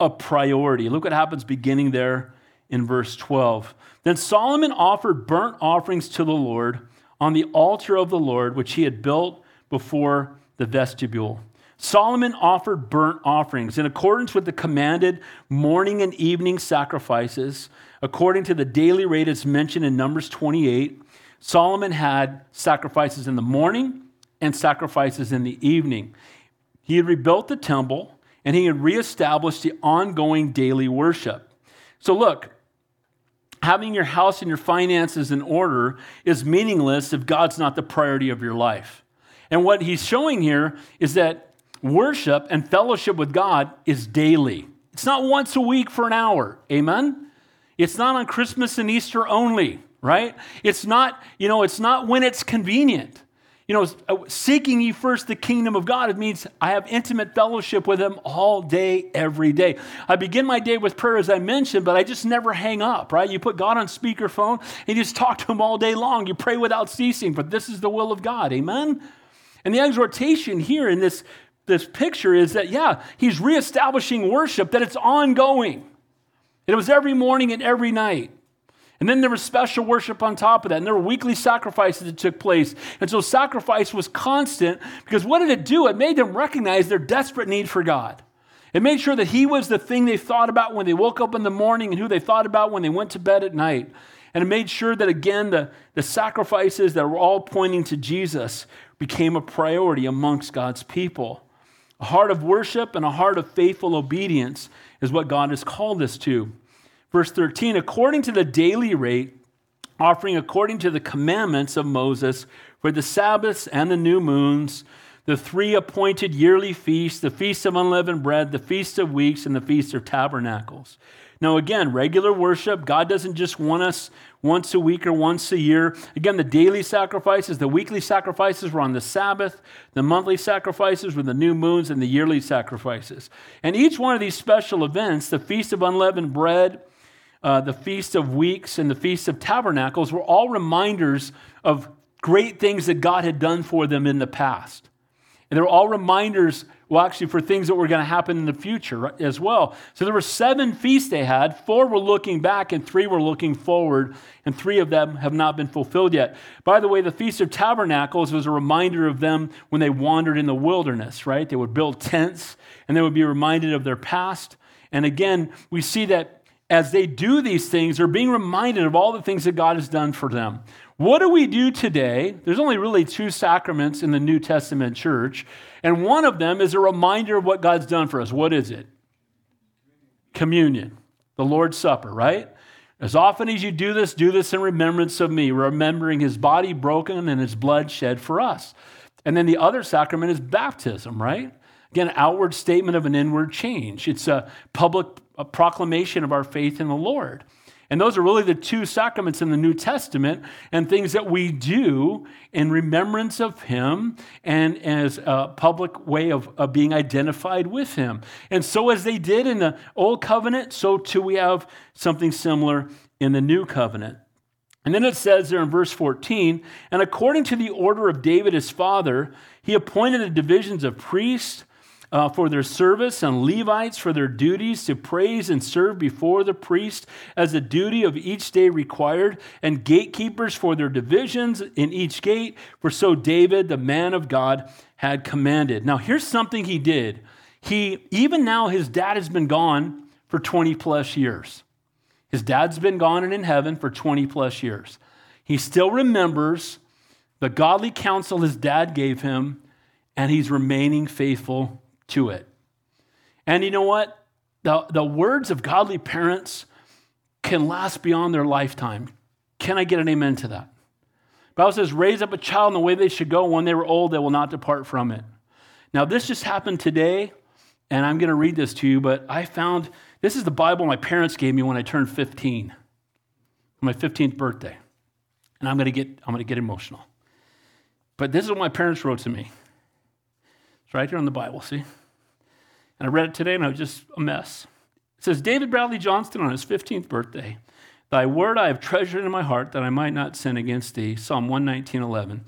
a priority. Look what happens beginning there in verse 12. Then Solomon offered burnt offerings to the Lord on the altar of the Lord, which he had built before the vestibule. Solomon offered burnt offerings in accordance with the commanded morning and evening sacrifices, according to the daily rate as mentioned in Numbers 28. Solomon had sacrifices in the morning and sacrifices in the evening. He had rebuilt the temple and he had reestablished the ongoing daily worship. So, look, having your house and your finances in order is meaningless if God's not the priority of your life. And what he's showing here is that worship and fellowship with God is daily. It's not once a week for an hour. Amen? It's not on Christmas and Easter only. right? It's not, you know, it's not when it's convenient. You know, uh, seeking ye first the kingdom of God, it means I have intimate fellowship with Him all day, every day. I begin my day with prayer, as I mentioned, but I just never hang up, right? You put God on speakerphone and you just talk to Him all day long. You pray without ceasing, but this is the will of God. Amen? And the exhortation here in this, this picture is that, yeah, He's reestablishing worship, that it's ongoing. It was every morning and every night. And then there was special worship on top of that. And there were weekly sacrifices that took place. And so sacrifice was constant because what did it do? It made them recognize their desperate need for God. It made sure that He was the thing they thought about when they woke up in the morning and who they thought about when they went to bed at night. And it made sure that, again, the, the sacrifices that were all pointing to Jesus became a priority amongst God's people. A heart of worship and a heart of faithful obedience is what God has called us to. Verse 13, according to the daily rate, offering according to the commandments of Moses for the Sabbaths and the new moons, the three appointed yearly feasts, the feast of unleavened bread, the feast of weeks, and the feast of tabernacles. Now, again, regular worship, God doesn't just want us once a week or once a year. Again, the daily sacrifices, the weekly sacrifices were on the Sabbath, the monthly sacrifices were the new moons, and the yearly sacrifices. And each one of these special events, the Feast of Unleavened Bread, uh, the Feast of Weeks and the Feast of Tabernacles were all reminders of great things that God had done for them in the past. And they were all reminders, well, actually, for things that were going to happen in the future as well. So there were seven feasts they had. Four were looking back, and three were looking forward, and three of them have not been fulfilled yet. By the way, the Feast of Tabernacles was a reminder of them when they wandered in the wilderness, right? They would build tents, and they would be reminded of their past. And again, we see that as they do these things, they're being reminded of all the things that God has done for them. What do we do today? There's only really two sacraments in the New Testament church, and one of them is a reminder of what God's done for us. What is it? Communion, the Lord's Supper, right? As often as you do this, do this in remembrance of me, remembering his body broken and his blood shed for us. And then the other sacrament is baptism, right? Again, outward statement of an inward change. It's a public a proclamation of our faith in the Lord. And those are really the two sacraments in the New Testament and things that we do in remembrance of Him and as a public way of, of being identified with Him. And so, as they did in the Old Covenant, so too we have something similar in the New Covenant. And then it says there in verse 14, and according to the order of David his father, he appointed the divisions of priests uh, for their service and Levites for their duties to praise and serve before the priest as the duty of each day required, and gatekeepers for their divisions in each gate, for so David, the man of God, had commanded. Now, here's something he did. He, even now, his dad has been gone for 20 plus years. His dad's been gone and in heaven for 20 plus years. He still remembers the godly counsel his dad gave him, and he's remaining faithful to it. And you know what? The, the words of godly parents can last beyond their lifetime. Can I get an amen to that? Bible says, raise up a child in the way they should go. When they were old, they will not depart from it. Now, this just happened today, and I'm going to read this to you, but I found this is the Bible my parents gave me when I turned 15, my 15th birthday. And I'm going to get, I'm going to get emotional. But this is what my parents wrote to me. It's right here in the Bible, see? And I read it today and I was just a mess. It says, David Bradley Johnston on his 15th birthday, Thy word I have treasured in my heart that I might not sin against thee. Psalm 119, 11.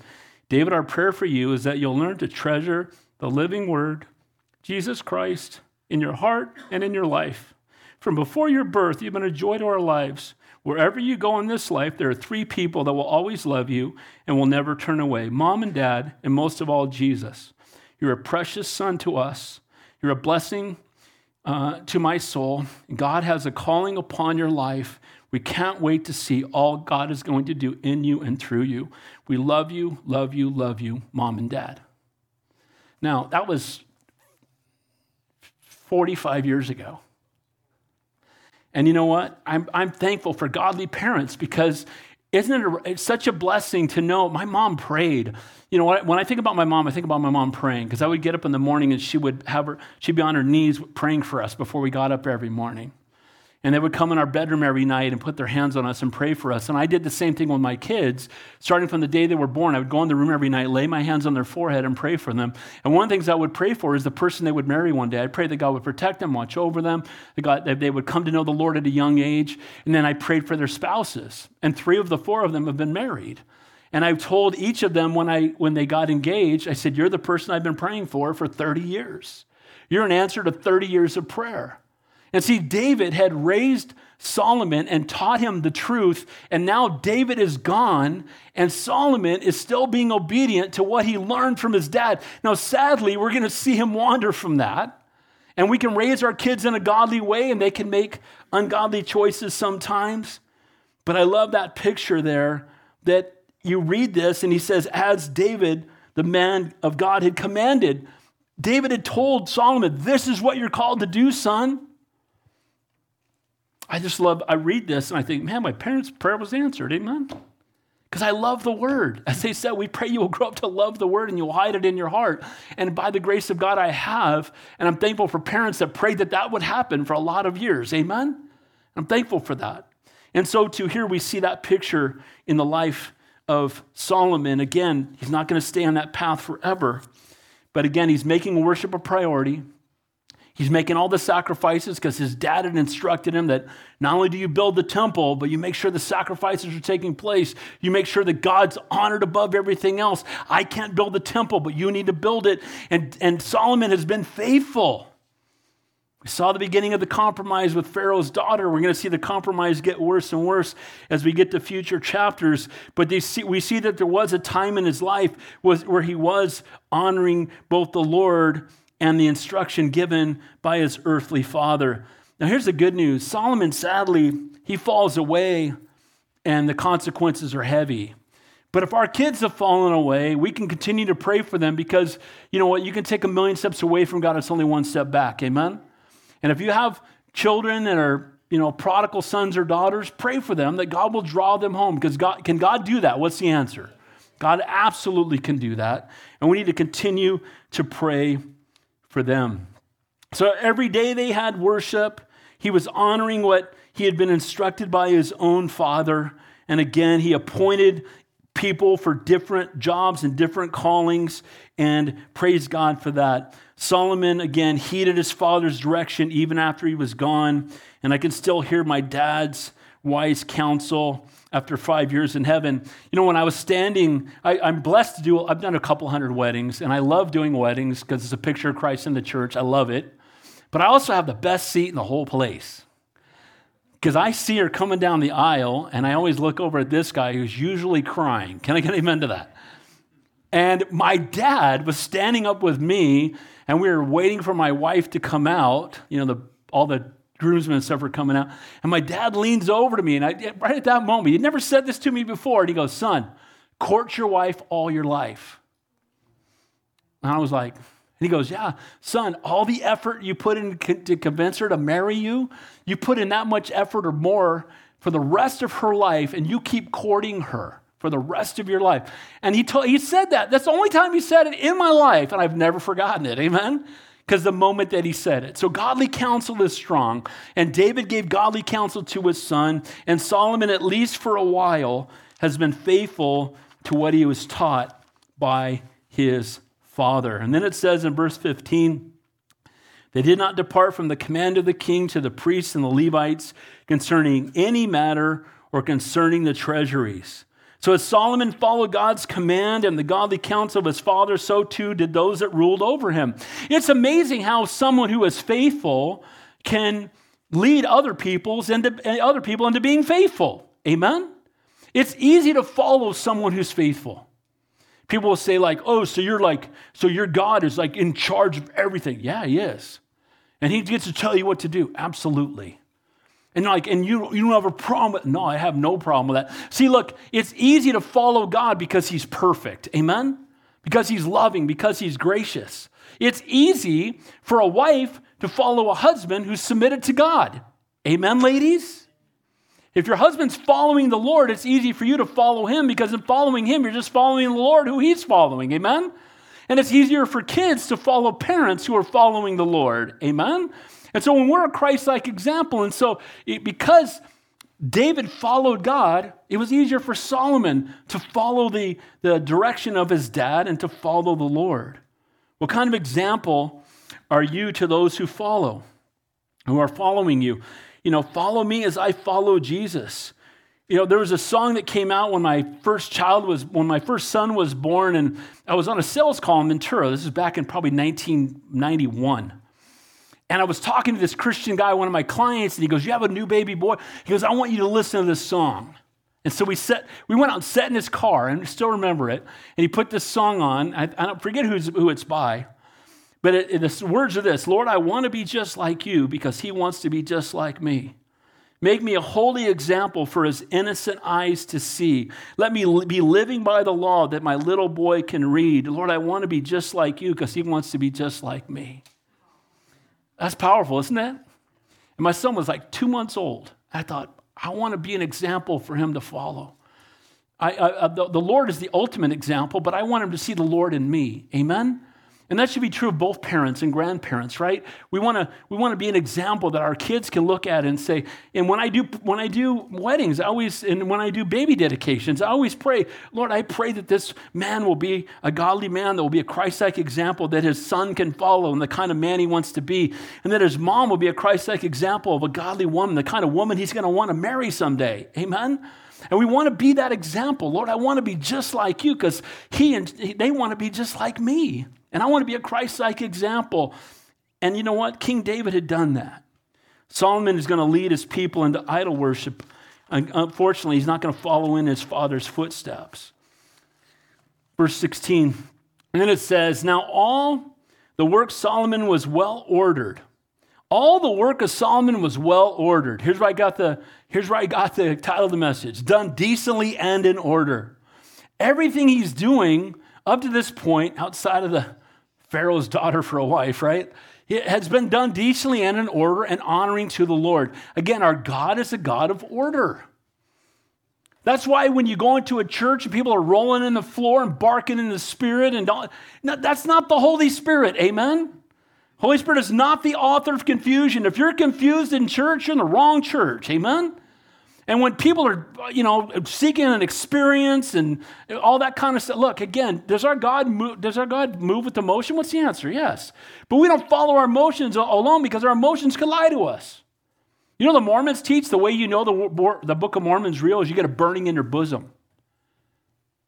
David, our prayer for you is that you'll learn to treasure the living word, Jesus Christ, in your heart and in your life. From before your birth, you've been a joy to our lives. Wherever you go in this life, there are three people that will always love you and will never turn away mom and dad, and most of all, Jesus. You're a precious son to us. You're a blessing uh, to my soul. God has a calling upon your life. We can't wait to see all God is going to do in you and through you. We love you, love you, love you, mom and dad. Now, that was 45 years ago. And you know what? I'm, I'm thankful for godly parents because isn't it a, such a blessing to know my mom prayed. You know when I think about my mom i think about my mom praying because i would get up in the morning and she would have her she'd be on her knees praying for us before we got up every morning and they would come in our bedroom every night and put their hands on us and pray for us. And I did the same thing with my kids. Starting from the day they were born, I would go in the room every night, lay my hands on their forehead, and pray for them. And one of the things I would pray for is the person they would marry one day. I pray that God would protect them, watch over them, that, God, that they would come to know the Lord at a young age. And then I prayed for their spouses. And three of the four of them have been married. And I told each of them when, I, when they got engaged, I said, You're the person I've been praying for for 30 years. You're an answer to 30 years of prayer. And see, David had raised Solomon and taught him the truth, and now David is gone, and Solomon is still being obedient to what he learned from his dad. Now, sadly, we're going to see him wander from that, and we can raise our kids in a godly way, and they can make ungodly choices sometimes. But I love that picture there that you read this, and he says, As David, the man of God, had commanded, David had told Solomon, This is what you're called to do, son. I just love, I read this and I think, man, my parents' prayer was answered. Amen. Because I love the word. As they said, we pray you will grow up to love the word and you'll hide it in your heart. And by the grace of God, I have. And I'm thankful for parents that prayed that that would happen for a lot of years. Amen. I'm thankful for that. And so, to here, we see that picture in the life of Solomon. Again, he's not going to stay on that path forever. But again, he's making worship a priority. He's making all the sacrifices because his dad had instructed him that not only do you build the temple, but you make sure the sacrifices are taking place. You make sure that God's honored above everything else. I can't build the temple, but you need to build it. And, and Solomon has been faithful. We saw the beginning of the compromise with Pharaoh's daughter. We're going to see the compromise get worse and worse as we get to future chapters. But see, we see that there was a time in his life was, where he was honoring both the Lord and the instruction given by his earthly father. Now, here's the good news Solomon, sadly, he falls away, and the consequences are heavy. But if our kids have fallen away, we can continue to pray for them because you know what? You can take a million steps away from God, it's only one step back. Amen? And if you have children that are you know, prodigal sons or daughters, pray for them that God will draw them home. Because God, can God do that? What's the answer? God absolutely can do that. And we need to continue to pray for them. So every day they had worship. He was honoring what he had been instructed by his own father. And again, he appointed people for different jobs and different callings, and praise God for that. Solomon, again, heeded his father's direction even after he was gone. And I can still hear my dad's wise counsel after five years in heaven. You know, when I was standing, I, am blessed to do, I've done a couple hundred weddings, and I love doing weddings because it's a picture of Christ in the church. I love it. But I also have the best seat in the whole place. Because I see her coming down the aisle, and I always look over at this guy who's usually crying. Can I get amen to that? And my dad was standing up with me, and we were waiting for my wife to come out. You know, the, all the groomsmen and stuff were coming out. And my dad leans over to me, and I, right at that moment, he'd never said this to me before. And he goes, Son, court your wife all your life. And I was like, and he goes, Yeah, son, all the effort you put in to convince her to marry you, you put in that much effort or more for the rest of her life, and you keep courting her for the rest of your life. And he, told, he said that. That's the only time he said it in my life, and I've never forgotten it. Amen? Because the moment that he said it. So godly counsel is strong. And David gave godly counsel to his son. And Solomon, at least for a while, has been faithful to what he was taught by his father. And then it says in verse 15, they did not depart from the command of the king to the priests and the Levites concerning any matter or concerning the treasuries. So, as Solomon followed God's command and the godly counsel of his father, so too did those that ruled over him. It's amazing how someone who is faithful can lead other people's into, other people into being faithful. Amen? It's easy to follow someone who's faithful. People will say, like, oh, so you're like, so your God is like in charge of everything. Yeah, he is. And he gets to tell you what to do. Absolutely. And like, and you, you don't have a problem with No, I have no problem with that. See, look, it's easy to follow God because he's perfect. Amen? Because he's loving, because he's gracious. It's easy for a wife to follow a husband who's submitted to God. Amen, ladies? If your husband's following the Lord, it's easy for you to follow him because in following him, you're just following the Lord who he's following. Amen? And it's easier for kids to follow parents who are following the Lord. Amen? And so when we're a Christ like example, and so it, because David followed God, it was easier for Solomon to follow the, the direction of his dad and to follow the Lord. What kind of example are you to those who follow, who are following you? You know, follow me as I follow Jesus. You know, there was a song that came out when my first child was, when my first son was born, and I was on a sales call in Ventura. This is back in probably 1991. And I was talking to this Christian guy, one of my clients, and he goes, You have a new baby boy? He goes, I want you to listen to this song. And so we set, we went out and sat in his car, and I still remember it. And he put this song on. I, I don't forget who's, who it's by, but it, it, the words are this Lord, I want to be just like you because he wants to be just like me. Make me a holy example for his innocent eyes to see. Let me be living by the law that my little boy can read. Lord, I want to be just like you because he wants to be just like me. That's powerful, isn't it? And my son was like two months old. I thought, I want to be an example for him to follow. I, I, the, the Lord is the ultimate example, but I want him to see the Lord in me. Amen? And that should be true of both parents and grandparents, right? We want to we want to be an example that our kids can look at and say, and when I do when I do weddings, I always and when I do baby dedications, I always pray, Lord, I pray that this man will be a godly man that will be a Christ-like example that his son can follow and the kind of man he wants to be, and that his mom will be a Christ-like example of a godly woman, the kind of woman he's going to want to marry someday. Amen. And we want to be that example. Lord, I want to be just like you because he and they want to be just like me. And I want to be a Christ like example. And you know what? King David had done that. Solomon is going to lead his people into idol worship. Unfortunately, he's not going to follow in his father's footsteps. Verse 16, and then it says, Now all the work Solomon was well ordered. All the work of Solomon was well ordered. Here's where I got the, here's where I got the title of the message done decently and in order. Everything he's doing up to this point, outside of the Pharaoh's daughter for a wife, right? It has been done decently and in order and honoring to the Lord. Again, our God is a God of order. That's why when you go into a church and people are rolling in the floor and barking in the spirit and don't, that's not the Holy Spirit. Amen. Holy Spirit is not the author of confusion. If you're confused in church, you're in the wrong church. Amen. And when people are, you know, seeking an experience and all that kind of stuff, look, again, does our God move, does our God move with emotion? What's the answer? Yes. But we don't follow our emotions alone because our emotions can lie to us. You know, the Mormons teach the way you know the, the Book of Mormon's real is you get a burning in your bosom.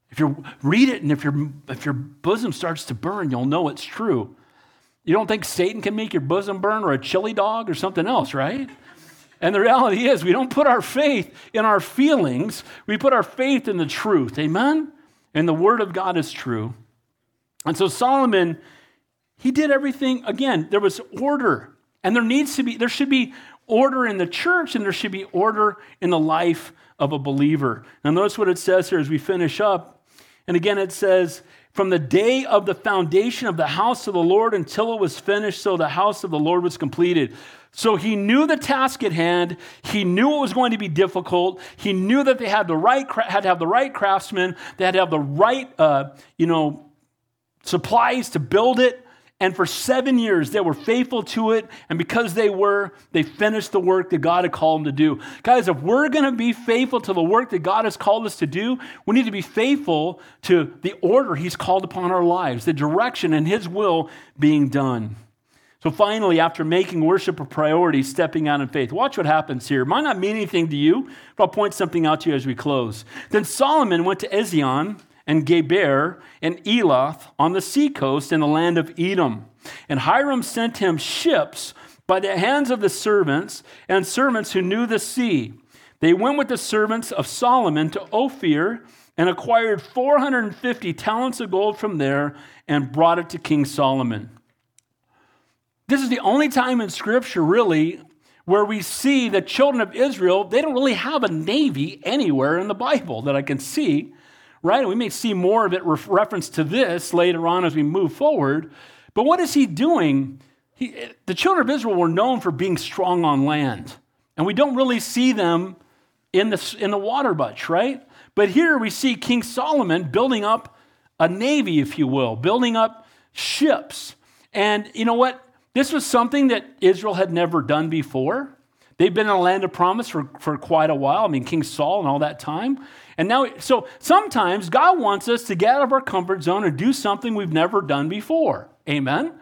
If you read it and if your, if your bosom starts to burn, you'll know it's true. You don't think Satan can make your bosom burn or a chili dog or something else, right? And the reality is, we don't put our faith in our feelings, we put our faith in the truth. Amen? And the Word of God is true. And so Solomon, he did everything, again, there was order. And there needs to be, there should be order in the church and there should be order in the life of a believer. Now, notice what it says here as we finish up. And again, it says, from the day of the foundation of the house of the Lord until it was finished, so the house of the Lord was completed. So he knew the task at hand. He knew it was going to be difficult. He knew that they had the right had to have the right craftsmen. They had to have the right, uh, you know, supplies to build it. And for seven years, they were faithful to it. And because they were, they finished the work that God had called them to do. Guys, if we're going to be faithful to the work that God has called us to do, we need to be faithful to the order He's called upon our lives, the direction and His will being done. So finally, after making worship a priority, stepping out in faith. Watch what happens here. It might not mean anything to you, but I'll point something out to you as we close. Then Solomon went to Ezion and Geber and Elath on the seacoast in the land of Edom. And Hiram sent him ships by the hands of the servants and servants who knew the sea. They went with the servants of Solomon to Ophir and acquired 450 talents of gold from there and brought it to King Solomon. This is the only time in Scripture, really, where we see the children of Israel, they don't really have a navy anywhere in the Bible that I can see, right? And we may see more of it reference to this later on as we move forward. But what is he doing? He, the children of Israel were known for being strong on land, and we don't really see them in the, in the water much, right? But here we see King Solomon building up a navy, if you will, building up ships. And you know what? This was something that Israel had never done before. They've been in a land of promise for, for quite a while. I mean, King Saul and all that time. And now, so sometimes God wants us to get out of our comfort zone and do something we've never done before. Amen?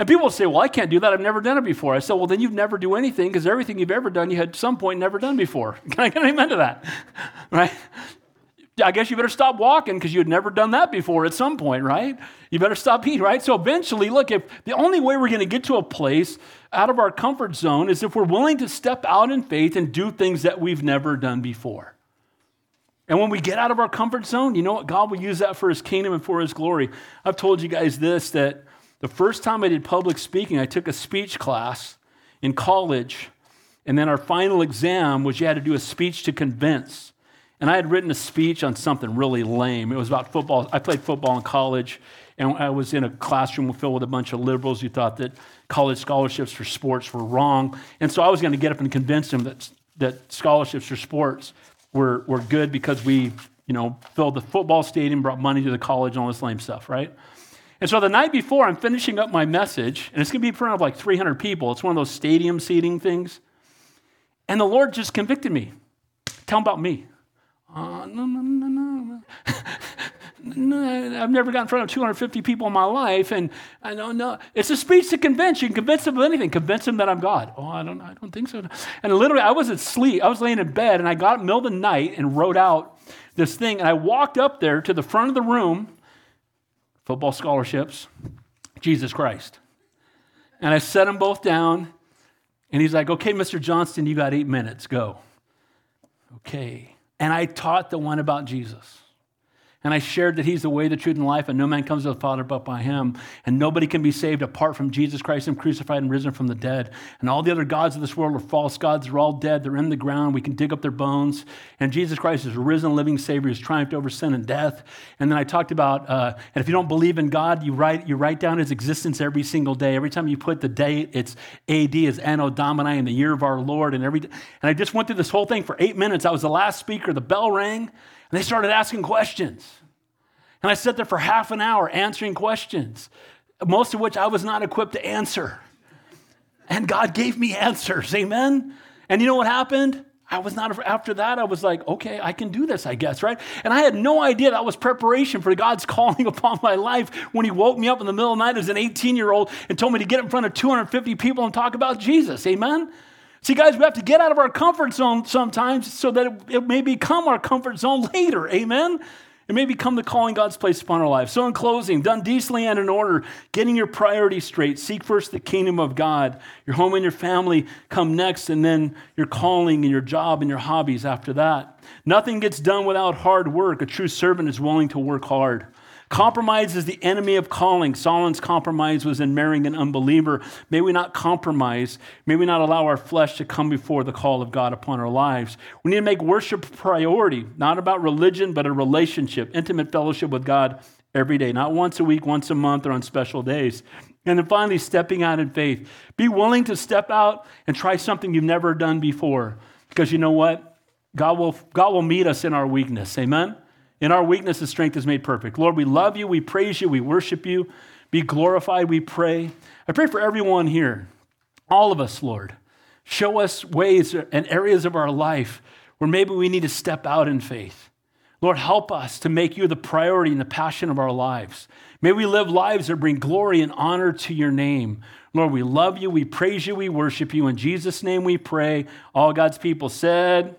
And people say, Well, I can't do that. I've never done it before. I said, Well, then you've never do anything because everything you've ever done, you had some point never done before. <laughs> Can I get an amen to that? <laughs> right? I guess you better stop walking because you had never done that before at some point, right? You better stop eating, right? So eventually, look, if the only way we're going to get to a place out of our comfort zone is if we're willing to step out in faith and do things that we've never done before. And when we get out of our comfort zone, you know what? God will use that for his kingdom and for his glory. I've told you guys this that the first time I did public speaking, I took a speech class in college. And then our final exam was you had to do a speech to convince. And I had written a speech on something really lame. It was about football. I played football in college, and I was in a classroom filled with a bunch of liberals who thought that college scholarships for sports were wrong. And so I was going to get up and convince them that, that scholarships for sports were, were good because we, you know, filled the football stadium, brought money to the college, and all this lame stuff, right? And so the night before, I'm finishing up my message, and it's going to be in front of like 300 people. It's one of those stadium seating things. And the Lord just convicted me. Tell them about me. Uh, no, no, no, no. no. <laughs> I've never got in front of 250 people in my life, and I don't know. It's a speech to convince you. Convince them of anything. Convince them that I'm God. Oh, I don't, I don't think so. And literally, I was asleep. I was laying in bed, and I got up middle of the night and wrote out this thing. And I walked up there to the front of the room, football scholarships, Jesus Christ. And I set them both down, and he's like, "Okay, Mr. Johnston, you got eight minutes. Go." Okay. And I taught the one about Jesus. And I shared that he's the way, the truth, and life, and no man comes to the Father but by him. And nobody can be saved apart from Jesus Christ, Him crucified and risen from the dead. And all the other gods of this world are false gods. They're all dead. They're in the ground. We can dig up their bones. And Jesus Christ is risen, living Savior who's triumphed over sin and death. And then I talked about, uh, and if you don't believe in God, you write, you write down his existence every single day. Every time you put the date, it's AD, is Anno Domini, in the year of our Lord. And, every, and I just went through this whole thing for eight minutes. I was the last speaker. The bell rang. And they started asking questions. And I sat there for half an hour answering questions, most of which I was not equipped to answer. And God gave me answers. Amen. And you know what happened? I was not, after that, I was like, okay, I can do this, I guess, right? And I had no idea that was preparation for God's <laughs> calling upon my life when He woke me up in the middle of the night as an 18 year old and told me to get in front of 250 people and talk about Jesus. Amen? See, guys, we have to get out of our comfort zone sometimes so that it, it may become our comfort zone <laughs> later. Amen? It may become the calling God's placed upon our lives. So, in closing, done decently and in order, getting your priorities straight. Seek first the kingdom of God. Your home and your family come next, and then your calling and your job and your hobbies after that. Nothing gets done without hard work. A true servant is willing to work hard. Compromise is the enemy of calling. Solomon's compromise was in marrying an unbeliever. May we not compromise. May we not allow our flesh to come before the call of God upon our lives. We need to make worship a priority, not about religion, but a relationship, intimate fellowship with God every day, not once a week, once a month, or on special days. And then finally, stepping out in faith. Be willing to step out and try something you've never done before. Because you know what? God will, God will meet us in our weakness. Amen? In our weakness, His strength is made perfect. Lord, we love you, we praise you, we worship you. Be glorified, we pray. I pray for everyone here, all of us, Lord. Show us ways and areas of our life where maybe we need to step out in faith. Lord, help us to make you the priority and the passion of our lives. May we live lives that bring glory and honor to your name. Lord, we love you, we praise you, we worship you. In Jesus' name we pray. All God's people said,